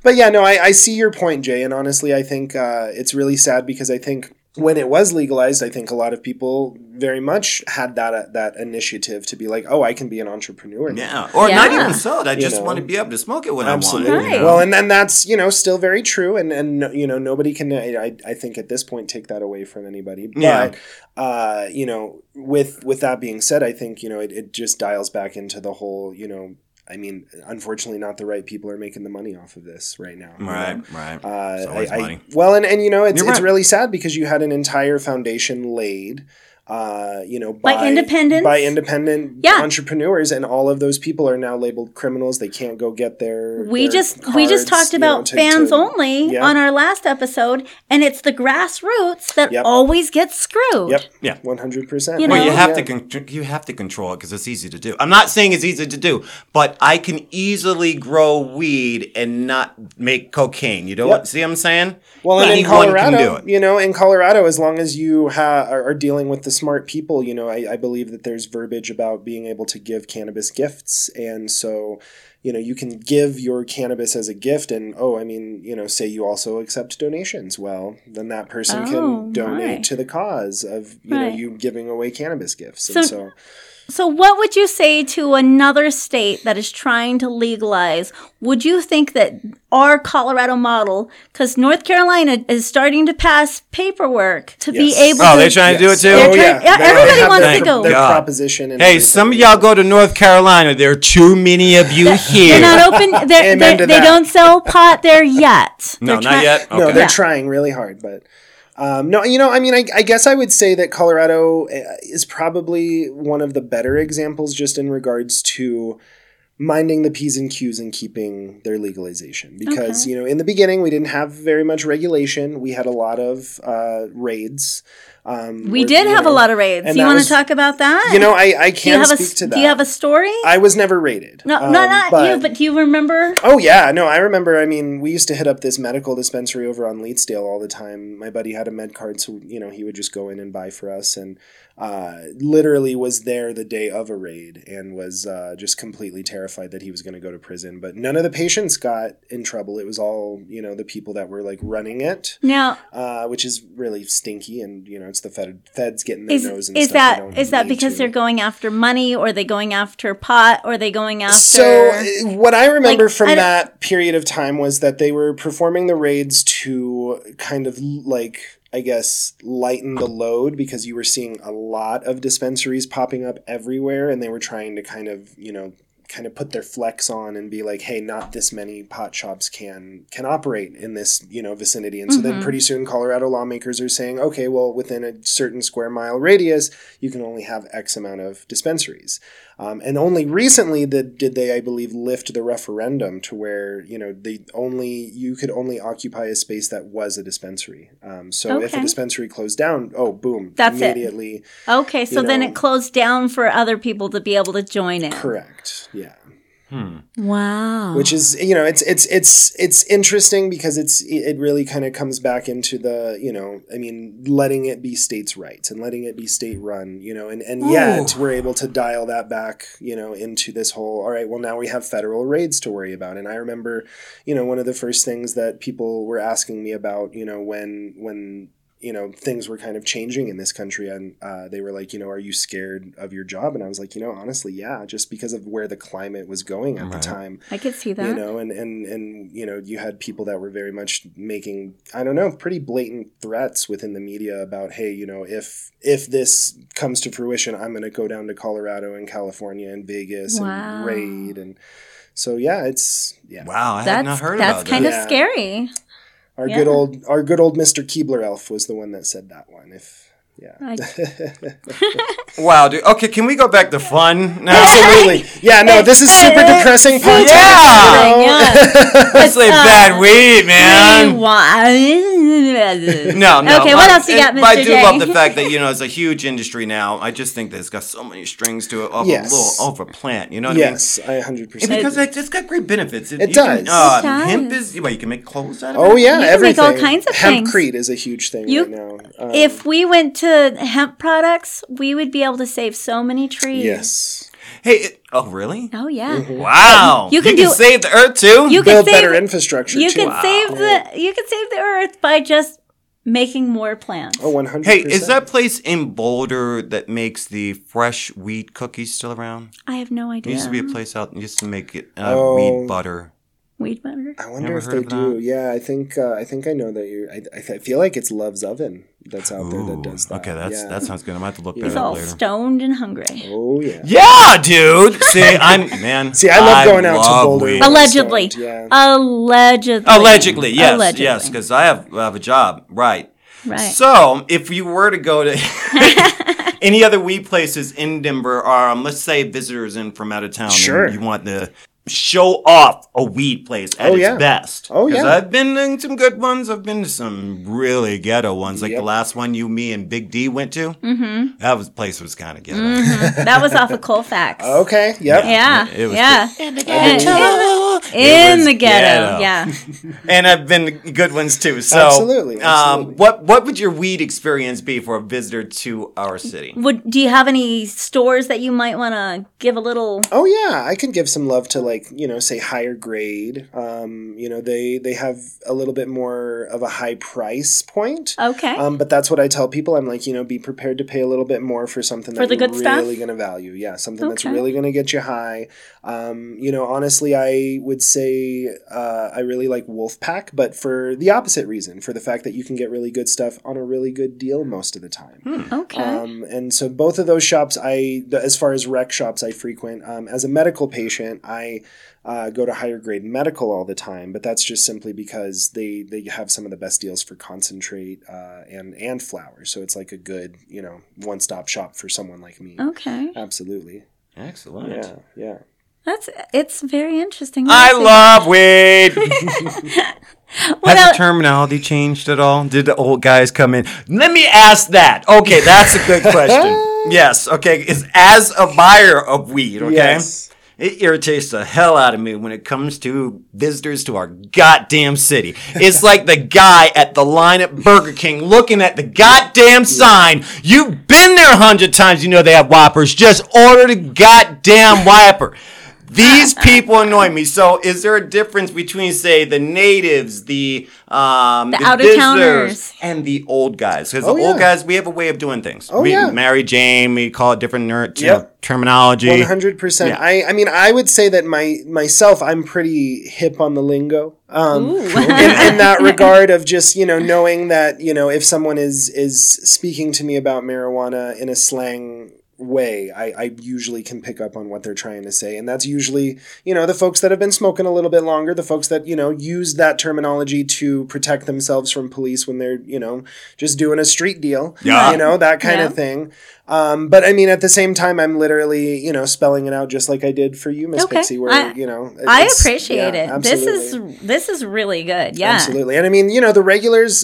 but yeah, no, I, I see your point, Jay, and honestly, I think uh, it's really sad because I think when it was legalized, I think a lot of people very much had that uh, that initiative to be like, oh, I can be an entrepreneur. now. Yeah. Or not even so. I just know. want to be able to smoke it when Absolutely. I want it. Right. Well, and then that's you know still very true, and and you know nobody can I, I think at this point take that away from anybody. But Yeah. uh, you know, with with that being said, I think you know it, it just dials back into the whole you know. I mean, unfortunately, not the right people are making the money off of this right now. you know? Right, right. Uh, I, I- well, and, and you know, it's, You're it's right. really sad because you had an entire foundation laid uh, you know, By independent, by independent Yeah. entrepreneurs, and all of those people are now labeled criminals. They can't go get their. We their just we just talked you know, about to- fans to- only Yeah. on our last episode, and it's the grassroots that Yep. always gets screwed. Yep. Yeah. One hundred percent. You Well, you know? have to con- you have to control it because it's easy to do. I'm not saying it's easy to do, but I can easily grow weed and not make cocaine. You know what? See what I'm saying? Well, and in Anyone can do Colorado, it. you know, in Colorado, as long as you ha- are, are dealing with the smart people, you know, I, I believe that there's verbiage about being able to give cannabis gifts, and so, you know, you can give your cannabis as a gift, and oh, I mean, you know, say you also accept donations. Well, then that person Oh, can donate right. to the cause of you know you giving away cannabis gifts, So- and so. So, what would you say to another state that is trying to legalize? Would you think that our Colorado model, because North Carolina is starting to pass paperwork to be Yes. able Oh, to. they're trying to do it too. Oh, trying- yeah. yeah, everybody wants their- to go. Their God. proposition. Hey, everything. some of y'all go to North Carolina. There are too many of you here. They're not open. They're, they're, they that. don't sell pot there yet. no, They're not try- yet. No, they're Yeah. trying really hard, but um, no, you know, I mean, I, I guess I would say that Colorado uh, is probably one of the better examples just in regards to minding the p's and q's and keeping their legalization because Okay. you know in the beginning we didn't have very much regulation we had a lot of uh, raids um, We did have know- a lot of raids. you want to talk about that? you know i, I do you can have a speak to that do you have a story? i was never raided no, Um, no, not you. But do you remember? Oh yeah, no, I remember. I mean, we used to hit up this medical dispensary over on Leetsdale all the time. My buddy had a med card, so you know he would just go in and buy for us, and uh, literally was there the day of a raid and was uh, just completely terrified that he was going to go to prison. But none of the patients got in trouble. It was all you know the people that were like running it, Now, uh, which is really stinky, and you know it's the fed, feds getting their is nose. And is that is that because to. they're going after money, or are they going after pot, or are they going after? So uh, what I remember Like, from I that period of time was that they were performing the raids to kind of like I guess lighten the load because you were seeing a lot of dispensaries popping up everywhere and they were trying to kind of, you know, kind of put their flex on and be like, hey, not this many pot shops can can operate in this, you know, vicinity. And so Mm-hmm. then pretty soon Colorado lawmakers are saying, okay, well, within a certain square mile radius, you can only have X amount of dispensaries. Um, and only recently did, did they, I believe, lift the referendum to where you know the only you could only occupy a space that was a dispensary. Um, so if a dispensary closed down, oh boom, That's it. immediately okay, so then know- it closed down for other people to be able to join it. correct. Yeah. Hmm. Wow. which is you know it's it's it's it's interesting because it's it really kind of comes back into the you know i mean letting it be states rights and letting it be state run you know and and yet we're able to dial that back you know into this whole all right well now we have federal raids to worry about. And i remember you know one of the first things that people were asking me about you know when when you know things were kind of changing in this country and uh, they were like you know are you scared of your job and i was like you know honestly yeah just because of where the climate was going at the time I could see that. you know and and and you know you had people that were very much making i don't know pretty blatant threats within the media about hey you know if if this comes to fruition i'm going to go down to colorado and california and vegas Wow. and raid and so yeah it's yeah Wow, I that's had not heard that's about kind that. of Yeah. scary. Our Yeah. good old our good old mr keebler elf was the one that said that one if yeah I- Wow, dude. Okay, can we go back to fun now? absolutely yeah no this is super depressing super content Yeah. you know? Yeah. That's like bad uh, weed, man. No, no. Okay, what I- else you got, Mr. But I do J? love the fact that you know it's a huge industry now. I just think that it's got so many strings to it of Yes. a little over plant. You know what I mean? yes i 100% I mean? And because it, it's got great benefits. It you can- does. uh, It does. Hemp is well, you can make clothes out of Oh it. Oh yeah, You can make everything. all kinds of things. Hempcrete is a huge thing You- right now. Um, if we went to hemp products, we would be able to save so many trees. yes, Hey, it, oh really? Oh yeah. Mm-hmm. Wow. You can do- save the earth too. You can build save better infrastructure. you too. can save the you can save the earth by just making more plants. Oh, one hundred. Hey, is that place in Boulder that makes the fresh wheat cookies still around? I have no There idea. used to be a place out used to make it uh, Oh. wheat butter. Weed butter. I wonder Never if they do. that? Yeah, I think uh, I think I know that you. I, I feel like it's Love's Oven that's out there that does that. okay, that's yeah. that sounds good. I might have to look He's that all up later. stoned and hungry. Oh yeah. Yeah, dude. See, I'm man. See, I love going out to love Boulder. weed. Allegedly. stoned, Yeah. Allegedly. Allegedly, yes, Allegedly. yes, because I have I have a job, right? Right. So, if you were to go to, any other weed places in Denver? Um, let's say visitors in from out of town. and Sure. you want to show off a weed place at Oh, its yeah. best. Oh, 'Cause yeah. I've been in some good ones. I've been to some really ghetto ones, like Yep. the last one you, me, and Big D went to. Mm-hmm. That was place was kind of ghetto. that was off of Colfax. Okay. Yep. Yeah, It was yeah. In the ghetto. It In was the ghetto. ghetto. Yeah. and I've been good ones too. So, Absolutely, Um, what what would your weed experience be for a visitor to our city? Would do you have any stores that you might want to give a little? Oh yeah, I can give some love to like you know say higher grade. Um, you know they they have a little bit more of a high price point. Okay. Um, but that's what I tell people. I'm like, you know, be prepared to pay a little bit more for something For that the you're good stuff? really going to value. Yeah, something that's really going to get you high. Um, you know, honestly, I would say uh, I really like Wolfpack, but for the opposite reason, for the fact that you can get really good stuff on a really good deal most of the time. okay. Um, and so both of those shops, I as far as rec shops, I frequent. Um, as a medical patient, I uh, go to higher grade medical all the time, but that's just simply because they they have some of the best deals for concentrate uh, and and flour. So it's like a good you know one stop shop for someone like me. okay. Absolutely, Excellent. yeah, yeah. That's it's very interesting. I Let's love weed. What Has the terminology changed at all? Did the old guys come in? Let me ask that. Okay, that's a good question. yes. Okay, is as a buyer of weed, okay. Yes. It irritates the hell out of me when it comes to visitors to our goddamn city. It's like the guy at the line at Burger King looking at the goddamn sign. You've been there a hundred times, you know they have Whoppers. Just order the goddamn Whopper. These people annoy me. So, is there a difference between, say, the natives, the um, The visitors, out-of-towners. and the old guys? Because Oh, the old guys, we have a way of doing things. Oh, we yeah. Mary Jane, we call it different nerd, you know, Yep. terminology. One hundred percent. I I mean I would say that my myself I'm pretty hip on the lingo. Um, in, in that regard of just you know knowing that you know if someone is is speaking to me about marijuana in a slang way I, I usually can pick up on what they're trying to say and that's usually you know the folks that have been smoking a little bit longer the folks that you know use that terminology to protect themselves from police when they're you know just doing a street deal Yeah. you know that kind Yeah. of thing um, but I mean, at the same time, I'm literally, you know, spelling it out just like I did for you, Miss Okay. Pixie. Where I- you know, I appreciate yeah, it. This is this is really good. Yeah. absolutely, and I mean, you know, the regulars,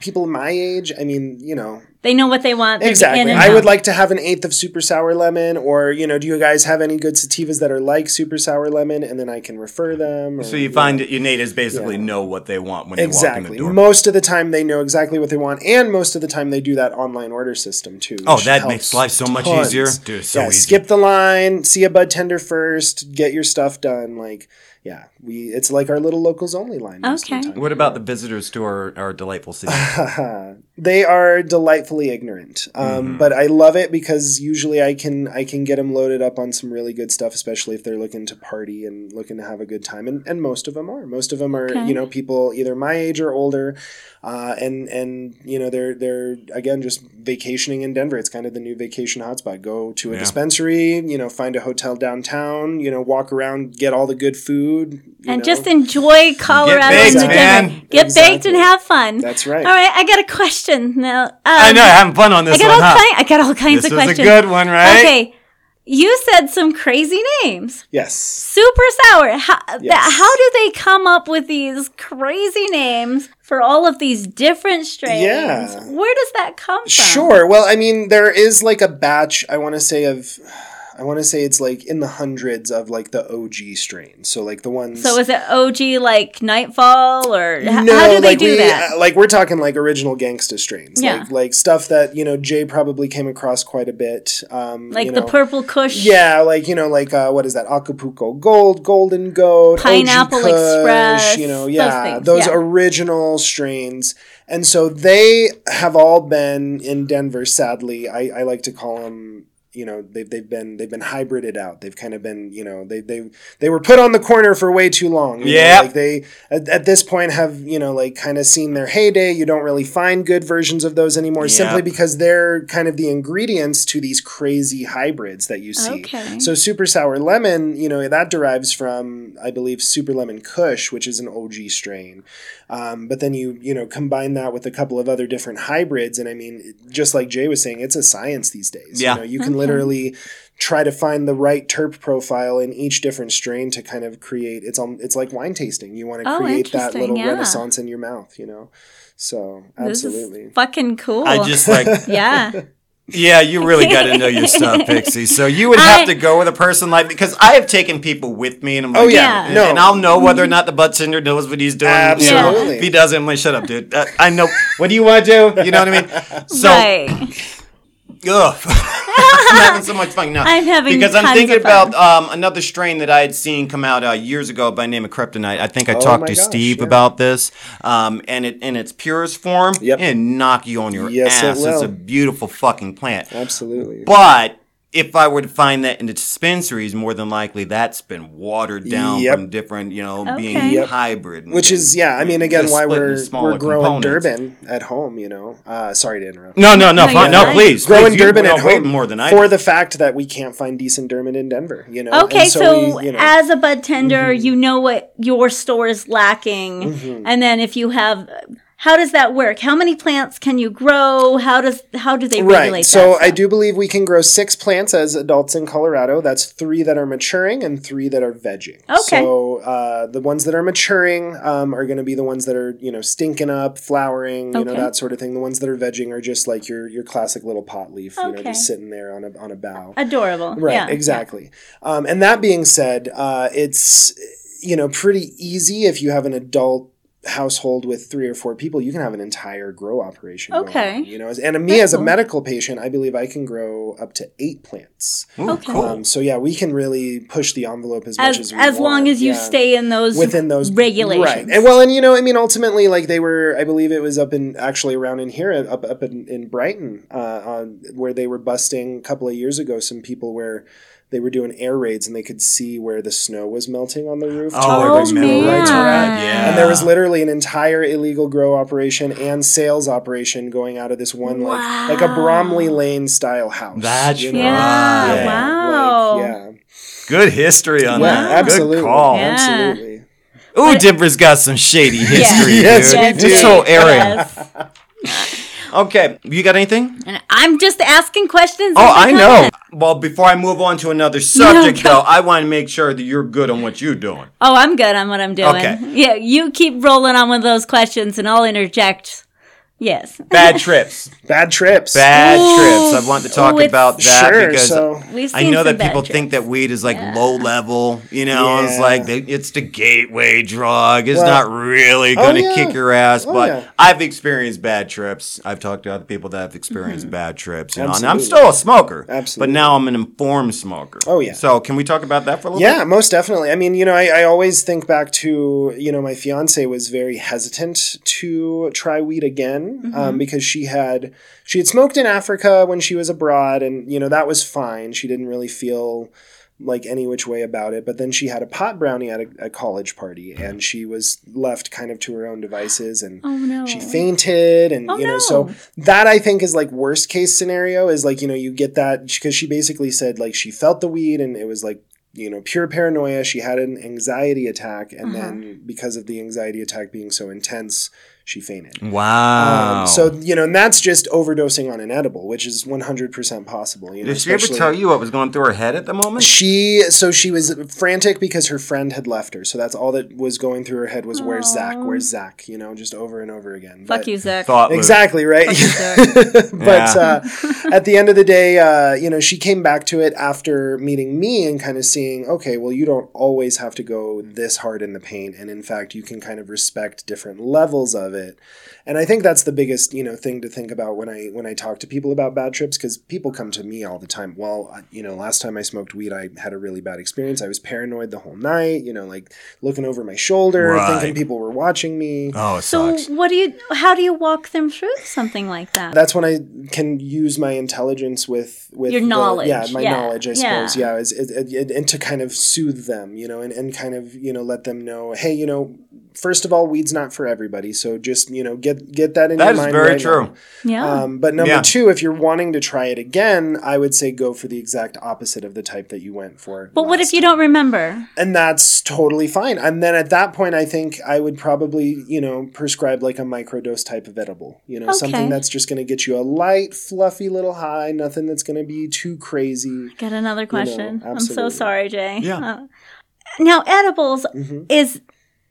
people my age. I mean, you know, They know what they want. They're exactly. I would like to have an eighth of super sour lemon, or you know, do you guys have any good sativas that are like super sour lemon, and then I can refer them. Or, So you know. find that your natives basically Yeah. know what they want when they walk in Exactly. the door. Most of the time, they know exactly what they want, and most of the time, they do that online order system too. Oh, that makes life so much tons. easier. Dude, so yeah, easy. skip the line, see a bud tender first, get your stuff done. Like, yeah, we it's like our little locals only line. most of the Okay. time. What about the visitors to our, our delightful city? they are delightfully ignorant, um, Mm-hmm. but I love it because usually I can I can get them loaded up on some really good stuff, especially if they're looking to party and looking to have a good time. And, and most of them are. Most of them are Okay. you know people either my age or older, uh, and and you know they're they're again just vacationing in Denver. It's kind of the new vacation hotspot. Go to a Yeah. dispensary, you know, find a hotel downtown, you know, walk around, get all the good food, you and know. just enjoy Colorado baked, and Denver. man. Get baked and have fun. That's right. All right, I got a question now. Um, I know, having fun on this I got one, all huh? kind, I got all kinds This of was a good one, right? Okay, you said some crazy names. Yes. Super sour. How, that, Yes. how do they come up with these crazy names for all of these different strains? Yeah. Where does that come from? Sure. Well, I mean, there is like a batch. I want to say of, I want to say it's like in the hundreds of like the OG strains. So like the ones. So is it OG like Nightfall or no, how do they like do we, that? uh, like we're talking like original gangsta strains. Yeah. Like, like stuff that you know Jay probably came across quite a bit. Um, like you the. Purple Kush? Yeah, like you know, like uh, what is that? Acapulco Gold, Golden Goat, Pineapple Kush, Express, You know, yeah, things, those yeah. original strains, and so they have all been in Denver. Sadly, I, I like to call them. You know they've they've been they've been hybrided out. They've kind of been you know they they they were put on the corner for way too long. yeah like they at, at this point have you know like kind of seen their heyday. You don't really find good versions of those anymore, simply because they're kind of the ingredients to these crazy hybrids that you see. Okay. So super sour lemon, you know that derives from I believe super lemon Kush, which is an OG strain. Um, but then you you know combine that with a couple of other different hybrids, and I mean, just like Jay was saying, it's a science these days. Yeah. you, know, you can literally try to find the right terp profile in each different strain to kind of create. It's um, it's like wine tasting. You want to Oh, create that little yeah. renaissance in your mouth, you know. So This absolutely. is fucking cool. I just like, yeah. yeah, you really got to know your stuff, Pixie. So you would have I- to go with a person like because I have taken people with me, and I'm like, Oh yeah, Yeah. and, no, and I'll know whether or not the butt tender knows what he's doing. you know. Absolutely. If he doesn't, I'm like, shut up, dude. Uh, I know. What do you want to do? You know what I mean? So, right. Ugh. I'm having so much fun now. I'm having because I'm thinking about um, another strain that I had seen come out uh, years ago by the name of Kryptonite. I think I Oh talked to gosh, Steve yeah. about this, um, and it in its purest form, Yep. it knock you on your Yes, it ass. It's a beautiful fucking plant. absolutely. But if I were to find that in the dispensaries, more than likely that's been watered down Yep. from different, you know, being Yep. hybrid. Which is yeah, I mean again why we're we're growing components. Durban at home, you know. Uh, sorry to interrupt. no, no, no, No, fine. no, fine. please, growing please, Durban at way home more than I for do. the fact that we can't find decent Durban in Denver. You know. Okay, And so, we, you know, as a bud tender, Mm-hmm. you know what your store is lacking, and then if you have, how does that work? How many plants can you grow? How does how do they regulate? right. that So I do believe we can grow six plants as adults in Colorado. That's three that are maturing and three that are vegging. Okay. So uh, the ones that are maturing um, are going to be the ones that are you know stinking up, flowering, you know that sort of thing. The ones that are vegging are just like your your classic little pot leaf, you know, just sitting there on a on a bough. adorable. Right, yeah. exactly. Um, and that being said, uh, it's you know pretty easy if you have an adult household with three or four people, you can have an entire grow operation. going Okay. on, you know, and me as a medical patient, I believe I can grow up to eight plants. Ooh, Okay. cool. Um, so yeah, we can really push the envelope as, much As as we as want. long as you Yeah stay in those within those regulations, right? And well, and you know, I mean, ultimately, like they were, I believe it was up in actually around in here, up up in, in Brighton, uh, on where they were busting a couple of years ago. Some people where they were doing air raids and they could see where the snow was melting on the roof. Oh, I Oh, remember man. that. Yeah. And there was literally an entire illegal grow operation and sales operation going out of this one like like a Bromley Lane style house. That's you know? Yeah. right. Wow. Like, yeah. Good history on Yeah, that. absolutely. Good call. Yeah. Absolutely. Ooh, Denver's got some shady history, Yes, dude. we do. This whole area. yes. Okay, you got anything? And I'm just asking questions. Oh, I know. Well, before I move on to another subject, though, I want to make sure that you're good on what you're doing. Oh, I'm good on what I'm doing. Okay. Yeah, you keep rolling on with those questions, and I'll interject. Yes. Bad trips. Bad trips. Bad Ooh. trips. I want to talk Ooh, about that Sure. because So I know that people trips. think that weed is like low level. You know, it's like they, it's the gateway drug. It's Well- not really oh, going to yeah. kick your ass. Oh, but yeah. I've experienced bad trips. I've talked to other people that have experienced mm-hmm. bad trips. You know, and I'm still a smoker. Absolutely. But now I'm an informed smoker. Oh, yeah. So can we talk about that for a little Yeah, bit? most definitely. I mean, you know, I, I always think back to, you know, my fiance was very hesitant to try weed again um, because she had she had smoked in Africa when she was abroad, and you know that was fine. She didn't really feel like any which way about it. But then she had a pot brownie at a, a college party, and she was left kind of to her own devices, and Oh no. she fainted and Oh, you know no. so that i think is like worst case scenario is like you know you get that because she basically said like she felt the weed and it was like you know pure paranoia she had an anxiety attack and Uh-huh. then because of the anxiety attack being so intense she fainted Wow. um, so you know and that's just overdosing on an edible which is 100% possible you know did she ever tell you what was going through her head at the moment? she so she was frantic because her friend had left her so that's all that was going through her head was where's zach where's zach you know just over and over again Fuck But- you, Zach. Thought Exactly right. but uh, at the end of the day, uh, you know, she came back to it after meeting me and kind of seeing, okay, well, you don't always have to go this hard in the paint, and in fact, you can kind of respect different levels of it. And I think that's the biggest, you know, thing to think about when I when I talk to people about bad trips because people come to me all the time. Well, you know, last time I smoked weed, I had a really bad experience. I was paranoid the whole night. You know, like looking over my shoulder, Right. thinking people were watching me. Oh, it So sucks. what do you? How do you walk them through something like that? That's when I can use my intelligence with with Your the- knowledge, yeah, my yeah, knowledge, I yeah. suppose. Yeah, is, is, is- and to kind of soothe them, you know, and, and kind of you know let them know, hey, you know, first of all, weed's not for everybody, so just you know get get that in That your is mind. very right true. now. yeah. Um, but number Yeah. two, if you're wanting to try it again, I would say go for the exact opposite of the type that you went for. but what if you don't remember? and that's totally fine. And then at that point, I think I would probably, you know, prescribe like a microdose type of edible. You know, Okay. something that's just going to get you a light, fluffy little high. Nothing that's going to be too crazy. Got another question. I'm so sorry, Jay. Yeah. Uh, now, edibles Mm-hmm. is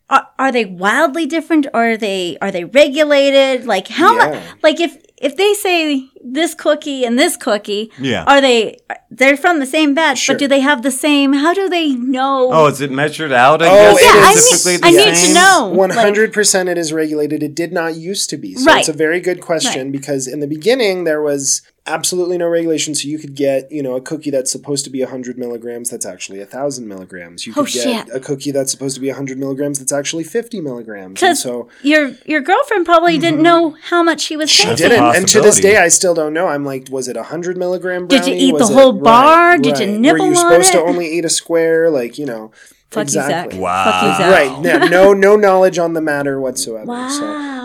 are, are they wildly different? Or are they are they regulated? Like how much? Like if if they say this cookie and this cookie, Yeah. are they they're from the same batch? Sure. But do they have the same? How do they know? Oh, is it measured out? I Oh, guess it yeah, I is. specifically need, the I need to know. Hundred percent, it is regulated. It did not used to be. So Right. it's a very good question Right. because in the beginning there was absolutely no regulation. So you could get, you know, a cookie that's supposed to be hundred milligrams that's actually thousand milligrams. You Oh, could get shit. a cookie that's supposed to be hundred milligrams that's actually fifty milligrams. And Because so your your girlfriend probably didn't mm-hmm. know how much she was That's taking. a didn't, and to this day, I still don't know. I'm like, was it a hundred milligram? Did you brownie? eat the Was it- whole bar? Did you right. nibble Were you on supposed to only eat a square? Like you know, Fuck exactly. you, Zach. Fuck you, Zach. Right. Yeah, no, no knowledge on the matter whatsoever. So.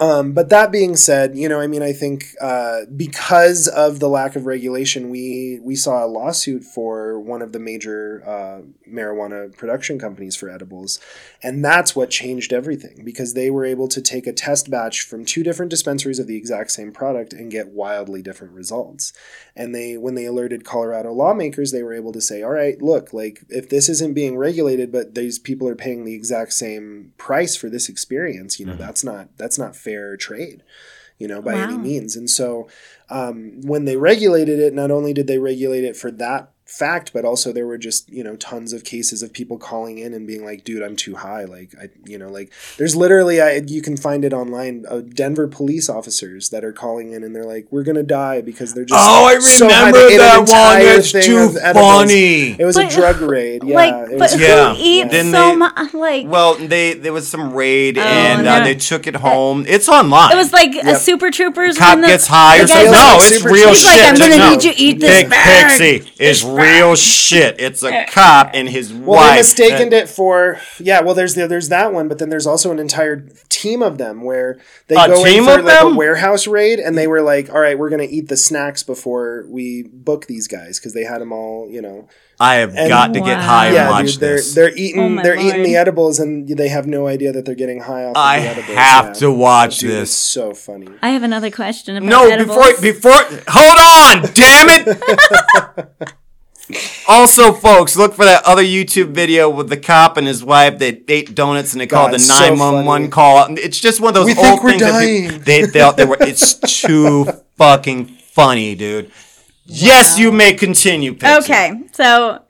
Um, but that being said, you know, I mean, I think uh, because of the lack of regulation, we we saw a lawsuit for one of the major uh, marijuana production companies for edibles, and that's what changed everything because they were able to take a test batch from two different dispensaries of the exact same product and get wildly different results. And they, when they alerted Colorado lawmakers, they were able to say, "All right, look, like if this isn't being regulated, but these people are paying the exact same price for this experience, you know, that's not that's not fair trade." you know, by any means. And so um, when they regulated it, not only did they regulate it for that fact, but also there were just, you know, tons of cases of people calling in and being like, dude, I'm too high. Like, I, you know, like there's literally, I, you can find it online, uh, Denver police officers that are calling in and they're like, we're going to die because they're just Oh, I so high. remember They ate that one. entire It's too funny. It was But- a drug raid. Yeah. like, it but was, who Yeah. eats Didn't so they- much? Like, Well, they there was some raid Oh, and no. uh, they took it home. It's online. it was like a Super Troopers. cop when the, gets high or something. No, like it's Super real Troopers. He's like, shit. I'm gonna no. need you to eat this Big bag. Pixie is real shit. It's a cop and his Well, wife. they mistaken it for yeah. Well, there's the, there's that one, but then there's also an entire team of them where they A go in for of like them? a warehouse raid, and they were like, "All right, we're gonna eat the snacks before we book these guys because they had them all, you know." I have And- got to get high and yeah, watch dude, they're this. they're eating Oh they're eating the edibles, and they have no idea that they're getting high off. I of the edibles. have yeah. to watch Dude, this. It's so funny. I have another question about No, edibles. before before hold on, damn it. also, folks, look for that other YouTube video with the cop and his wife. They ate donuts and they called the nine one one funny. call. It's just one of those We old think we're things. that dying. people- they thought they were. It's too fucking funny, dude. Yes, you may continue. Pixie. Okay, so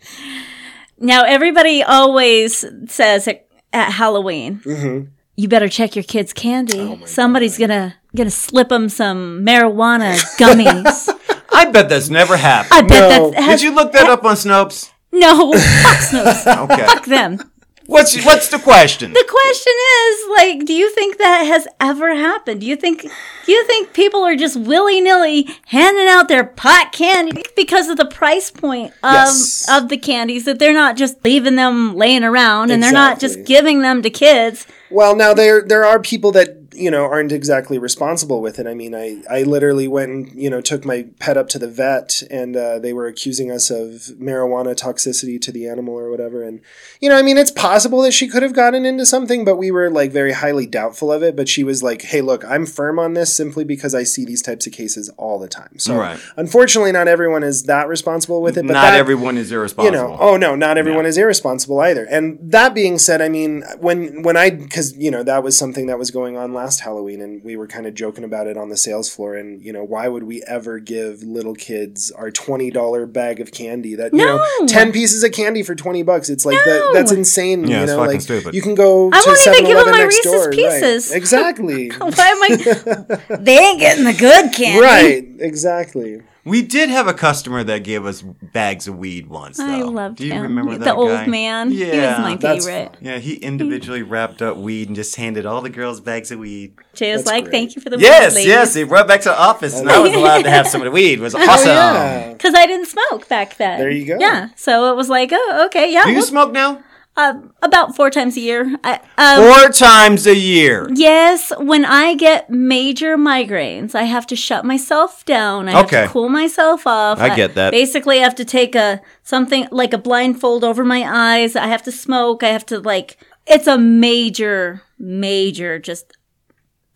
now everybody always says at, at Halloween, Mm-hmm. you better check your kids' candy. Oh Somebody's gonna gonna slip them some marijuana gummies. I bet that's never happened. I bet No. that's has, Did you look that up on Snopes? no. Fuck Snopes. Okay. Fuck them. What's what's the question? The question is, like, do you think that has ever happened? Do you think do you think people are just willy nilly handing out their pot candy because of the price point of Yes. of the candies that they're not just leaving them laying around and they're not just Exactly. giving them to kids? Well, now there there are people that you know aren't exactly responsible with it. I mean, I I literally went and you know took my pet up to the vet, and uh, they were accusing us of marijuana toxicity to the animal or whatever. And you know, I mean, it's possible that she could have gotten into something, but we were like very highly doubtful of it. But she was like, "Hey, look, I'm firm on this simply because I see these types of cases all the time." So, Right. unfortunately, not everyone is that responsible with it. But Not that, everyone is irresponsible. you know oh no not everyone is irresponsible either and that being said i mean when when i because you know that was something that was going on last Halloween, and we were kind of joking about it on the sales floor. And you know, why would we ever give little kids our twenty dollar bag of candy? That you know, No. ten pieces of candy for twenty bucks. It's like that. That's insane. Yeah, you it's know, fucking like stupid. you can go. I won't even give 7-Eleven my Reese's door. Right. Pieces. Exactly. Why am I? they ain't getting the good candy. right. Exactly. We did have a customer that gave us bags of weed once. Though. I loved Do you him. remember the that old guy? man. Yeah, he was my That's favorite. Yeah, he individually wrapped up weed and just handed all the girls bags of weed. Jay was That's like, great. "Thank you for the Yes, weed, yes, he brought back to the office, and I was allowed to have some of the weed. It was oh, awesome. Oh, yeah. Because I didn't smoke back then. There you go. Yeah, so it was like, oh, okay, yeah. Do you well, smoke now? Uh, about four times a year. I, um, Four times a year. Yes, when I get major migraines, I have to shut myself down. I have Okay. to cool myself off. I get that. Basically, I have to take a something like a blindfold over my eyes. I have to smoke. I have to like. It's a major, major, just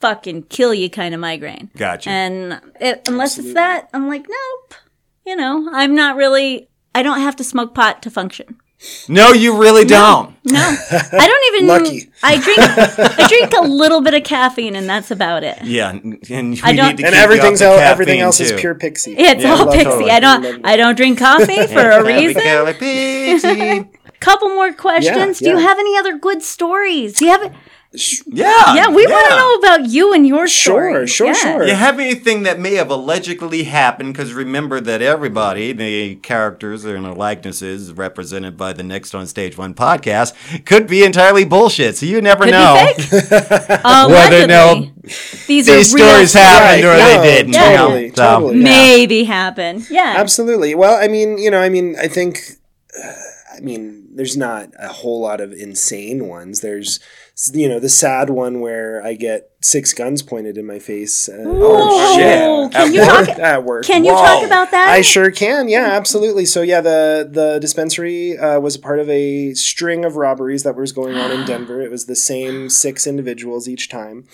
fucking kill you kind of migraine. Gotcha. And it, unless it's that, I'm like, nope. You know, I'm not really. I don't have to smoke pot to function. No, you really don't. No, I don't even. Lucky. I drink. I drink a little bit of caffeine, and that's about it. Yeah, and and we I don't- need to And keep everything's you off el- the everything caffeine, else is pure pixie. It's Yeah, all pixie. totally. I don't. I don't drink coffee for a reason. Happy Couple more questions. Do you have any other good stories? Do you have? Yeah, Yeah, we want to know about you and your Sure, story. sure, Yeah. sure. You have anything that may have allegedly happened? Because remember that everybody, the characters and the likenesses represented by the Next on Stage One podcast, could be entirely bullshit. So you never Could know be fake. whether no These, are these real stories happened Right, or no, they didn't. Yeah. you know? Totally, So, totally. Maybe happen. Yeah. Absolutely. Well, I mean, you know, I mean, I think, uh, I mean, there's not a whole lot of insane ones. There's, you know, the sad one where I get six guns pointed in my face. Uh, Whoa. shit. Can At you work? talk? At work. Can you Whoa. talk about that? I sure can. Yeah, absolutely. So yeah, the the dispensary uh, was a part of a string of robberies that was going on in Denver. It was the same six individuals each time,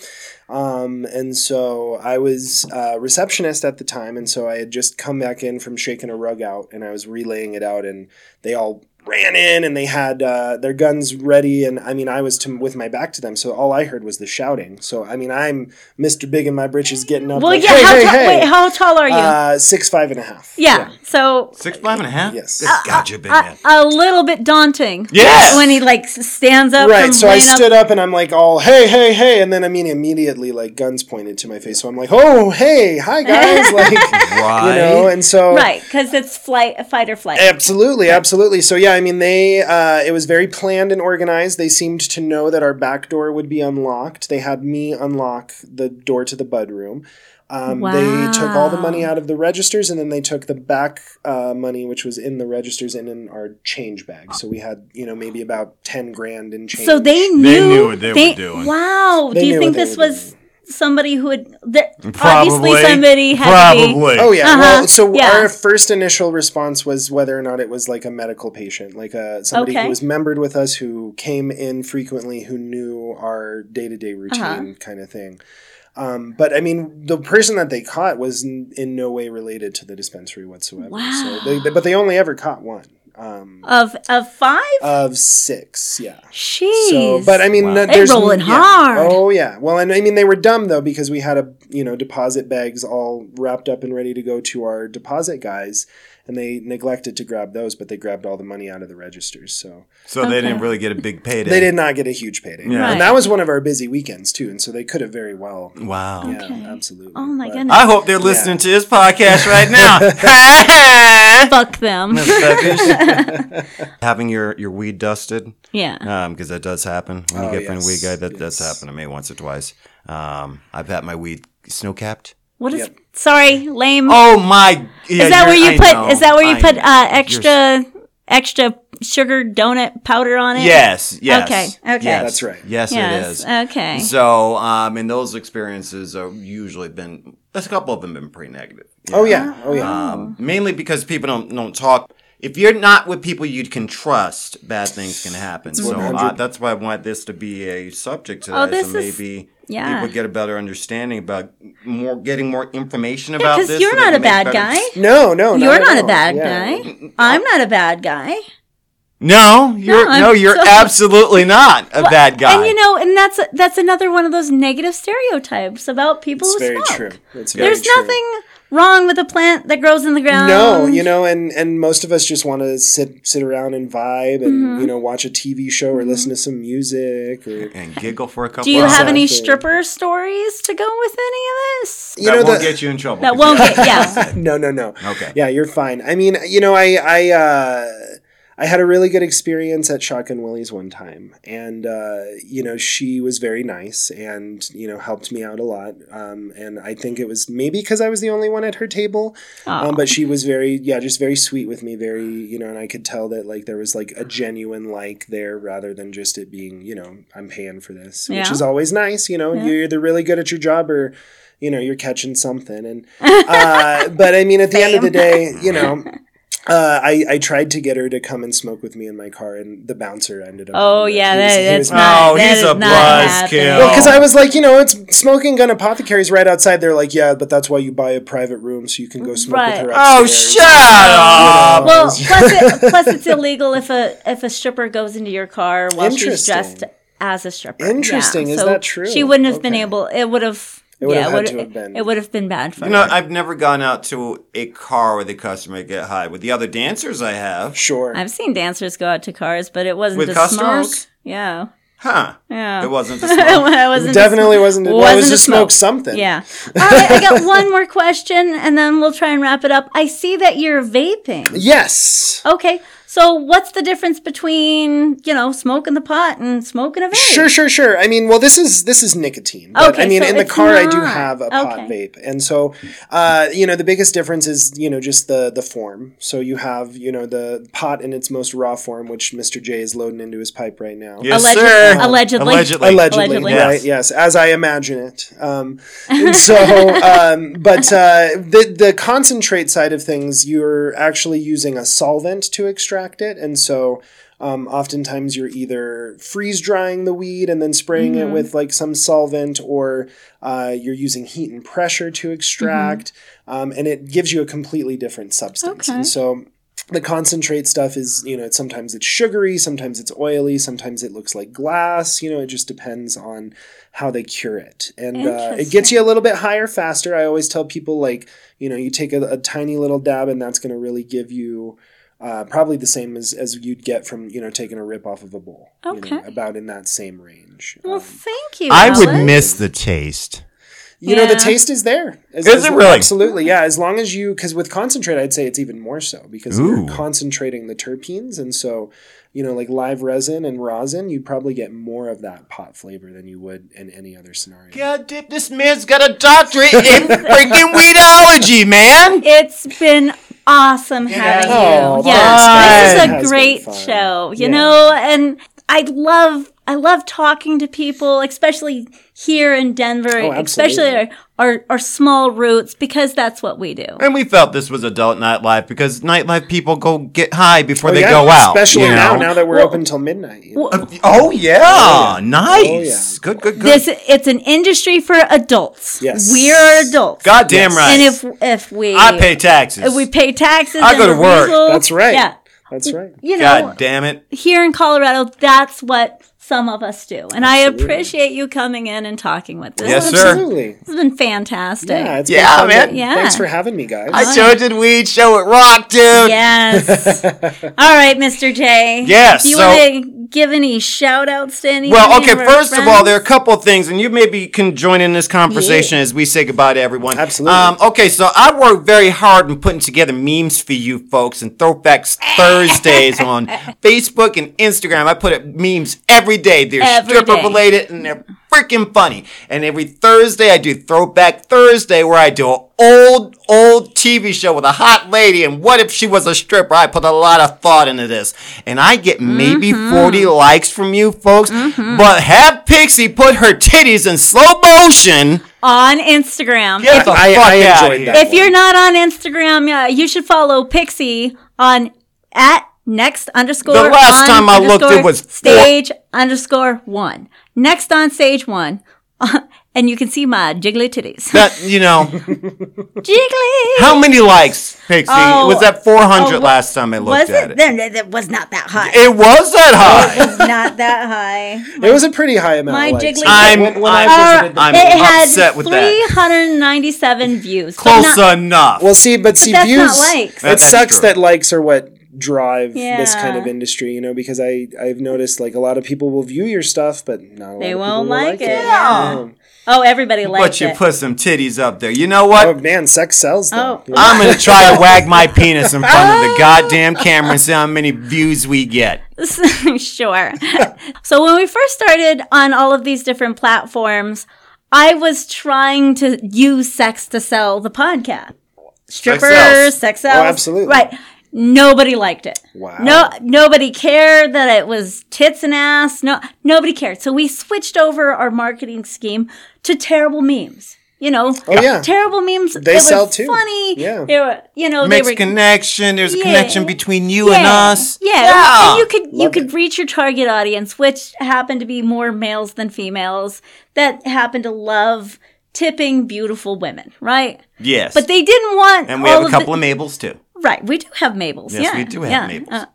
um, and so I was uh, receptionist at the time, and so I had just come back in from shaking a rug out, and I was relaying it out, and they all ran in and they had uh, their guns ready and i mean i was to, with my back to them so all i heard was the shouting so i mean i'm mr big in my britches getting up well, like, yeah. hey, how hey, ta- hey. Wait, how tall are you? Uh, six five and a half yeah. So Six, five and a half? Yes. Good God, you big a, man. a little bit daunting. Yes! When he like stands up. Right, so I laying up- stood up and I'm like, all hey, hey, hey, and then I mean immediately like guns pointed to my face. So I'm like, oh, hey, hi guys, like Right. you know, and so Right, because it's flight, fight or flight. Absolutely, absolutely. So yeah, I mean, they uh, it was very planned and organized. They seemed to know that our back door would be unlocked. They had me unlock the door to the bud room. Um, They took all the money out of the registers, and then they took the back uh, money, which was in the registers and in our change bag. So we had, you know, maybe about ten grand in change. So they knew. they knew what they were doing. Wow. They Do you think this were was somebody who had? That, Probably. Obviously, somebody had to be. Probably. Oh yeah. Uh-huh. Well, so Yeah. our first initial response was whether or not it was like a medical patient, like a somebody Okay. who was membered with us, who came in frequently, who knew our day to day routine, Uh-huh. kind of thing. Um, but I mean, the person that they caught was in, in no way related to the dispensary whatsoever. Wow. So they, they- but they only ever caught one um, Of of five. of six. Yeah. Sheesh. Uh, So, but I mean, Wow. no- They there's rolling yeah. hard. Oh yeah. Well, and I mean, they were dumb though because we had a you know deposit bags all wrapped up and ready to go to our deposit guys, and they neglected to grab those, but they grabbed all the money out of the registers. So So they didn't really get a big payday. they did not get a huge payday, Yeah. Right. and that was one of our busy weekends too. And so they could have very well. Wow. Yeah, Okay. absolutely. Oh my But- goodness. I hope they're listening to this podcast right now. Fuck them. Having your, your weed dusted, yeah. because that does happen when you Oh, get from a weed guy. That that's happened to me once or twice. Um, I've had my weed snow capped. What is? Yep. Sorry, lame. Oh my! Yeah, is that where you're- I put? know, is that where you I put uh, extra extra sugar donut powder on it? Yes. Yes. Okay, okay. Yes. That's right. Yes, it Yes. is. Okay. So, um, and those experiences have usually been. That's a couple of them have been pretty negative. you Oh know? yeah. Oh yeah. Um, mainly because people don't don't talk. If you're not with people you can trust, bad things can happen. So uh, that's why I want this to be a subject today. Oh, this so is- maybe yeah. people get a better understanding about more, getting more information about Because this. you're so not a bad better- guy. no, no, not You're at not a bad Yeah. guy. I'm not a bad guy. No, you're I'm no, you're so- absolutely not a bad guy. And you know, and that's that's another one of those negative stereotypes about people It's who very smoke. true. It's very true. There's true. nothing wrong with a plant that grows in the ground. No, you know, and and most of us just want to sit sit around and vibe and Mm-hmm. you know watch a TV show or listen to some music or and giggle for a couple. Of hours. Do you have any stripper stories to go with any of this? you that know won't the, get you in trouble. That 'cause won't get yeah. no no no Okay. yeah you're fine i mean you know i i uh I had a really good experience at Shotgun Willie's one time, and uh, you know she was very nice and you know helped me out a lot. Um, and I think it was maybe because I was the only one at her table, um, but she was very yeah just very sweet with me, very you know, and I could tell that like there was like a genuine like there rather than just it being you know I'm paying for this, which is always nice. You know, you're either really good at your job or you know you're catching something and uh, but i mean at the end of the day you know uh, I, I tried to get her to come and smoke with me in my car, and the bouncer ended up. Oh doing yeah, He was- that, he that's was- not. Oh, that he's a not buzzkill. happening. Well, Well, because I was like, you know, it's smoking gun apothecaries right outside. They're like, yeah, but that's why you buy a private room so you can go smoke Right. with her. Oh, upstairs." shut up! Well, plus, it, plus it's illegal if a if a stripper goes into your car while she's dressed as a stripper. Interesting. Yeah, Is so that true? She wouldn't have been able. It would have. It would yeah, have it had would to have been. It would have been bad for You know, her. I've never gone out to a car with a customer get high. With the other dancers, I have. Sure. I've seen dancers go out to cars, but it wasn't With to customers? smoke. Yeah, Huh? yeah. It wasn't the smoke. it wasn't to Definitely smoke. wasn't. Well, it was Wasn't to to smoke smoke. something. Yeah. All right, I got one more question, and then we'll try and wrap it up. I see that you're vaping. Yes. Okay, so what's the difference between you know smoking the pot and smoking a vape? Sure, sure, sure. I mean, well, this is this is nicotine. But, Okay, I mean, so in the it's car, I do have a pot Okay. vape, and so, uh, you know, the biggest difference is you know just the the form. So you have you know the pot in its most raw form, which Mr. J is loading into his pipe right now. Yes, Alleged- sir. allegedly. Allegedly. Allegedly, Allegedly. right? Yes, as I imagine it. Um, so, um, but uh, the the concentrate side of things, you're actually using a solvent to extract it, and so. Um, oftentimes, you're either freeze drying the weed and then spraying it with like some solvent, or uh, you're using heat and pressure to extract, um, and it gives you a completely different substance. Okay. And so, the concentrate stuff is you know it's sometimes it's sugary sometimes it's oily sometimes it looks like glass you know it just depends on how they cure it and uh, it gets you a little bit higher faster i always tell people like you know you take a, a tiny little dab and that's going to really give you uh, probably the same as, as you'd get from you know taking a rip off of a bowl you know, Okay. about in that same range Well, Um, thank you. I would miss the taste. you know the taste is there As- Is as- it really? absolutely yeah as long as you because with concentrate i'd say it's even more so because Ooh. you're concentrating the terpenes and so you know like live resin and rosin you'd probably get more of that pot flavor than you would in any other scenario God, damn, this man's got a doctorate in freaking weedology, man. It's been awesome having Oh, you. thanks, Yes, guys. this It is has a great show. You Yeah. know, and I love I love talking to people, especially here in Denver, Oh, especially our, our our small roots, because that's what we do. And we felt this was adult nightlife because nightlife people go get high before Oh, they yeah, go out. especially you now know? now that we're Well- open till midnight you know? Uh, oh, well, Oh yeah, nice. Oh, yeah. Good, good, good. this it's an industry for adults. Yes. we are adults. Goddamn Yes. right. And if if we I pay taxes. if we pay taxes, I go to work. legal, That's right. Yeah, that's right you know, God damn it. here in Colorado, that's what some of us do. And I appreciate you coming in and talking with us. Yes, this sir. absolutely has been fantastic. yeah it's Yeah, been fun man. Yeah. thanks for having me guys I told you the weed show it Rock, dude. Yes. All right, Mr. J. Yes, Do you so- want to give any shout outs to any Well, okay, of our first of all, there are a couple of things, and you maybe can join in this conversation as we say goodbye to everyone. Absolutely. Um, okay, so I worked very hard in putting together memes for you folks and Throwbacks Thursdays on Facebook and Instagram. I put up memes every day. They're Every stripper day. related and they're freaking funny. And every Thursday, I do Throwback Thursday where I do an old, old TV show with a hot lady. And what if she was a stripper? I put a lot of thought into this. And I get maybe Mm-hmm. 40 likes from you folks. But have Pixie put her titties in slow motion. on Instagram. Get If, the I- fuck I outta enjoyed that. if you're not on Instagram, yeah, you should follow Pixie on at next underscore. The last on time I looked, it underscore was four- stage underscore one. Next on stage one. and you can see my jiggly titties. That you know, jiggly. how many likes, Pixie? Oh. was that 400 Oh, last time I looked was at it? it? Then it, it was not that high. It was that high. not that high. It was a pretty high amount. My of likes. jiggly- I'm- when, when I'm- I visited the I'm it had upset with that. 397 views. Close not- enough. Well, see, but see, that's views. not likes. It that's sucks true. that likes are what drive this kind of industry, you know, because I I've noticed like a lot of people will view your stuff, but not a They lot won't people will like it, Yeah. yeah. Oh, everybody liked but you it. put some titties up there. You know what? Oh man, sex sells though. Oh. Yeah. I'm gonna try to wag my penis in front of the goddamn camera and see how many views we get. sure. so when we first started on all of these different platforms, I was trying to use sex to sell the podcast. Strippers, sells. sex oh, sells. Oh, absolutely. Right. Nobody liked it. Wow. No, nobody cared that it was tits and ass. No, nobody cared. So we switched over our marketing scheme to terrible memes. You know, Oh, yeah. terrible memes. They it sell was too. Funny. Yeah. They were, you know, Makes they were connection. There's a connection between you and us. yeah. And you could you could it. reach your target audience, which happened to be more males than females that happen to love tipping beautiful women, right? Yes. But they didn't want and we all have a of the- couple of Mabels too. Right, we do have Mabels. Yes, yeah, we do have yeah. Mabels. Uh,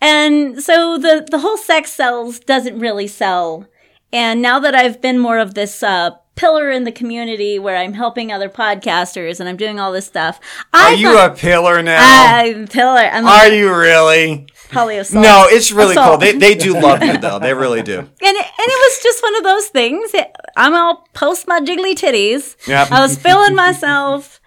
and so the the whole sex sells doesn't really sell. And now that I've been more of this uh, pillar in the community where I'm helping other podcasters and I'm doing all this stuff, I Are you thought- a pillar now? I'm pillar. I'm Are a you really? polyassault. No, it's really cool. They, they do love you though. They really do. and it, and it was just one of those things. I'm all post my jiggly titties. Yep. I was feeling myself,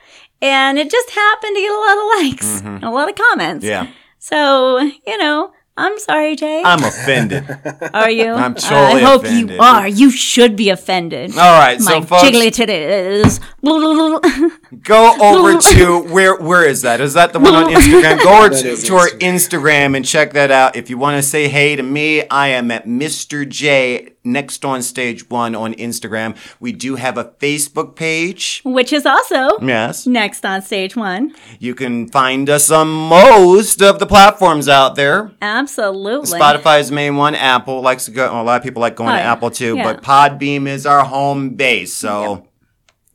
and it just happened to get a lot of likes and a lot of comments. Mm-hmm. Yeah. So you know, I'm sorry, Jay. I'm offended. are you? I'm totally I hope offended. you are. You should be offended. All right, my so folks, jiggly titties. go over to where where is that? Is that the one on Instagram? Go over to, to our Instagram. Instagram and check that out. If you want to say hey to me, I am at Mr. J next on stage one on Instagram. We do have a Facebook page. Which is also Yes. next on stage one. You can find us on most of the platforms out there. Absolutely. Spotify is the main one. Apple likes to go. A lot of people like going Oh, to. Apple too, Yeah. but Podbean is our home base. So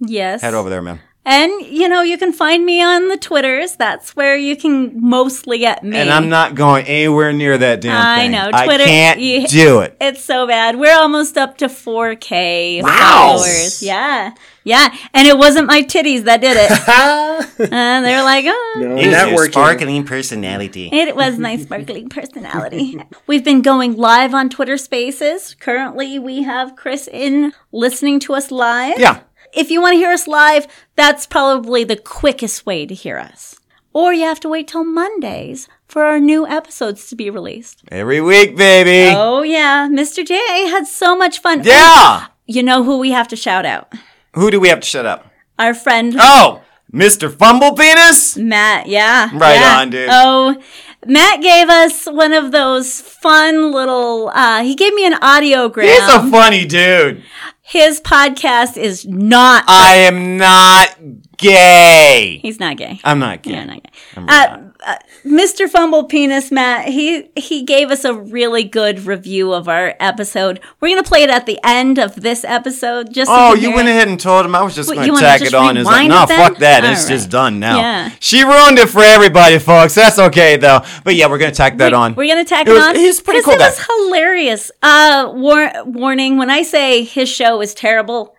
Yes. head over there, man. And you know, you can find me on the Twitters. That's where you can mostly get me. And I'm not going anywhere near that damn I thing. know, I Twitter- can't you- do it. It's so bad. We're almost up to 4K Wow. followers. Yeah. Yeah. And it wasn't my titties that did it. Uh, and they're like, oh. No, It's your networking. sparkling personality. It was my sparkling personality. We've been going live on Twitter Spaces. Currently, we have Chris in listening to us live. Yeah. If you want to hear us live, that's probably the quickest way to hear us. Or you have to wait till Mondays for our new episodes to be released. Every week, baby. Oh, yeah. Mr. J had so much fun. Yeah. You know who we have to shout out? Who do we have to shut up? Our friend Oh, Mr. Fumble Penis? Matt. Yeah. Right yeah. on, dude. Oh, Matt gave us one of those fun little, uh, he gave me an audiogram. He's a funny dude. His podcast is not, I am not gay. he's not gay. I'm not gay. Yeah, not gay. I'm Uh, uh, Mr. Fumble Penis Matt, he he gave us a really good review of our episode. We're gonna play it at the end of this episode. Just Oh, can you went ahead and told him I was just gonna tack just it on. It's like, no, then? fuck that. All it's just done now. Yeah. She ruined it for everybody, folks. That's okay though. But yeah, we're going to tack that on. We're gonna tack It it, was- on. he's pretty cool It was hilarious. Uh, war- warning: when I say his show is terrible,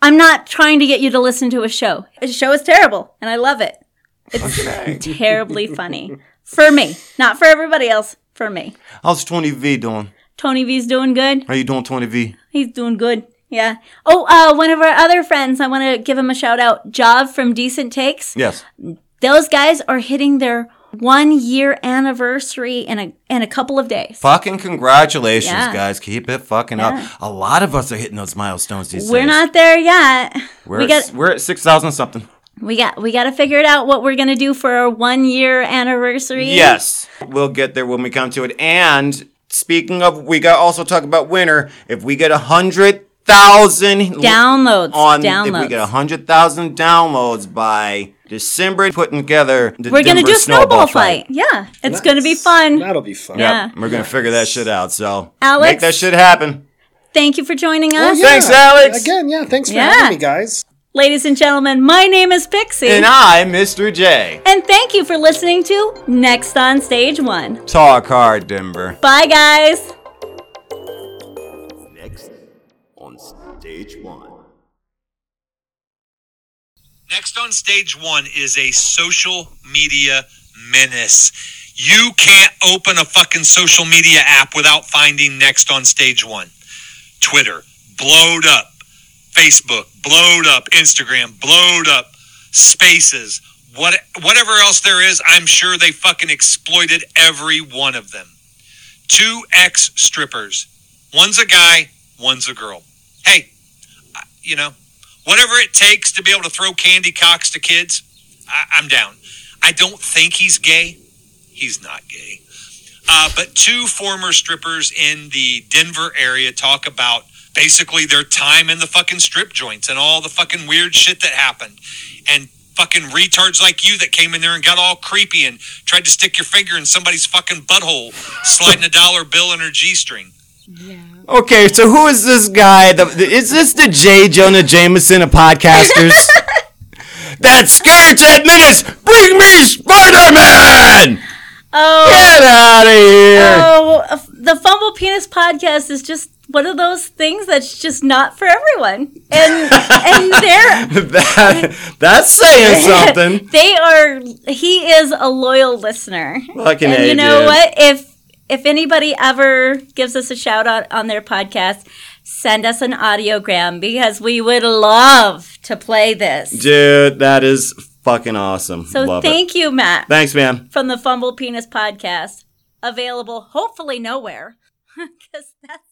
I'm not trying to get you to listen to a show. His show is terrible, and I love it. It's terribly funny for me, not for everybody else. For me, How's Tony V doing? Tony V's doing good. How you doing, Tony V? He's doing good. Yeah. Oh, uh, one of our other friends, I want to give him a shout out. Jav from Decent Takes. Yes. Those guys are hitting their one year anniversary in a in a couple of days. Fucking congratulations, Yeah. guys. Keep it fucking Yeah. up. A lot of us are hitting those milestones these We're days. not there yet. We're, we at, got we're at 6,000 something. We got we got to figure it out what we're gonna do for our one year anniversary. Yes. We'll get there when we come to it. And speaking of, we got also talk about winter. If we get a hundred thousand Downloads. on, downloads. if we get a hundred thousand downloads by December, putting together the we're gonna Denver do a snowball fight. Yeah, it's gonna be fun. That'll be fun. Yeah. We're gonna figure that shit out. So Alex? make that shit happen. thank you for joining Oh, us. yeah. Thanks, Alex. Again, yeah, thanks for Yeah. having me, guys. Ladies and gentlemen, my name is Pixie. And I'm Mr. J. and thank you for listening to Next on Stage One. Talk hard, Denver. Bye, guys. Next on stage one. Next on stage one is a social media menace. You can't open a fucking social media app without finding next on stage one. Twitter, blowed up. Facebook, blowed up. Instagram, blowed up. Spaces, what, whatever else there is, I'm sure they fucking exploited every one of them. Two ex strippers. One's a guy, one's a girl. Hey, you know, whatever it takes to be able to throw candy cocks to kids, I, I'm down. I don't think he's gay. He's not gay. Uh, but two former strippers in the Denver area talk about basically their time in the fucking strip joints and all the fucking weird shit that happened. And fucking retards like you that came in there and got all creepy and tried to stick your finger in somebody's fucking butthole, sliding a dollar bill in her G string. Yeah. Okay, so who is this guy? The, the- is this the J. Jonah Jameson of podcasters? that scare Ted Menace! Bring me Spider Man! Oh, Get out of here! oh, uh, the Fumble Penis podcast is just one of those things that's just not for everyone. And and they're that, that's saying something. they are he is a loyal listener. Fucking and A, you know dude. what? If if anybody ever gives us a shout out on their podcast, send us an audiogram because we would love to play this. Dude, that is fucking awesome. So Love thank you, Matt. Thanks, man. from the Fumble Penis podcast. Available hopefully nowhere. Because that's it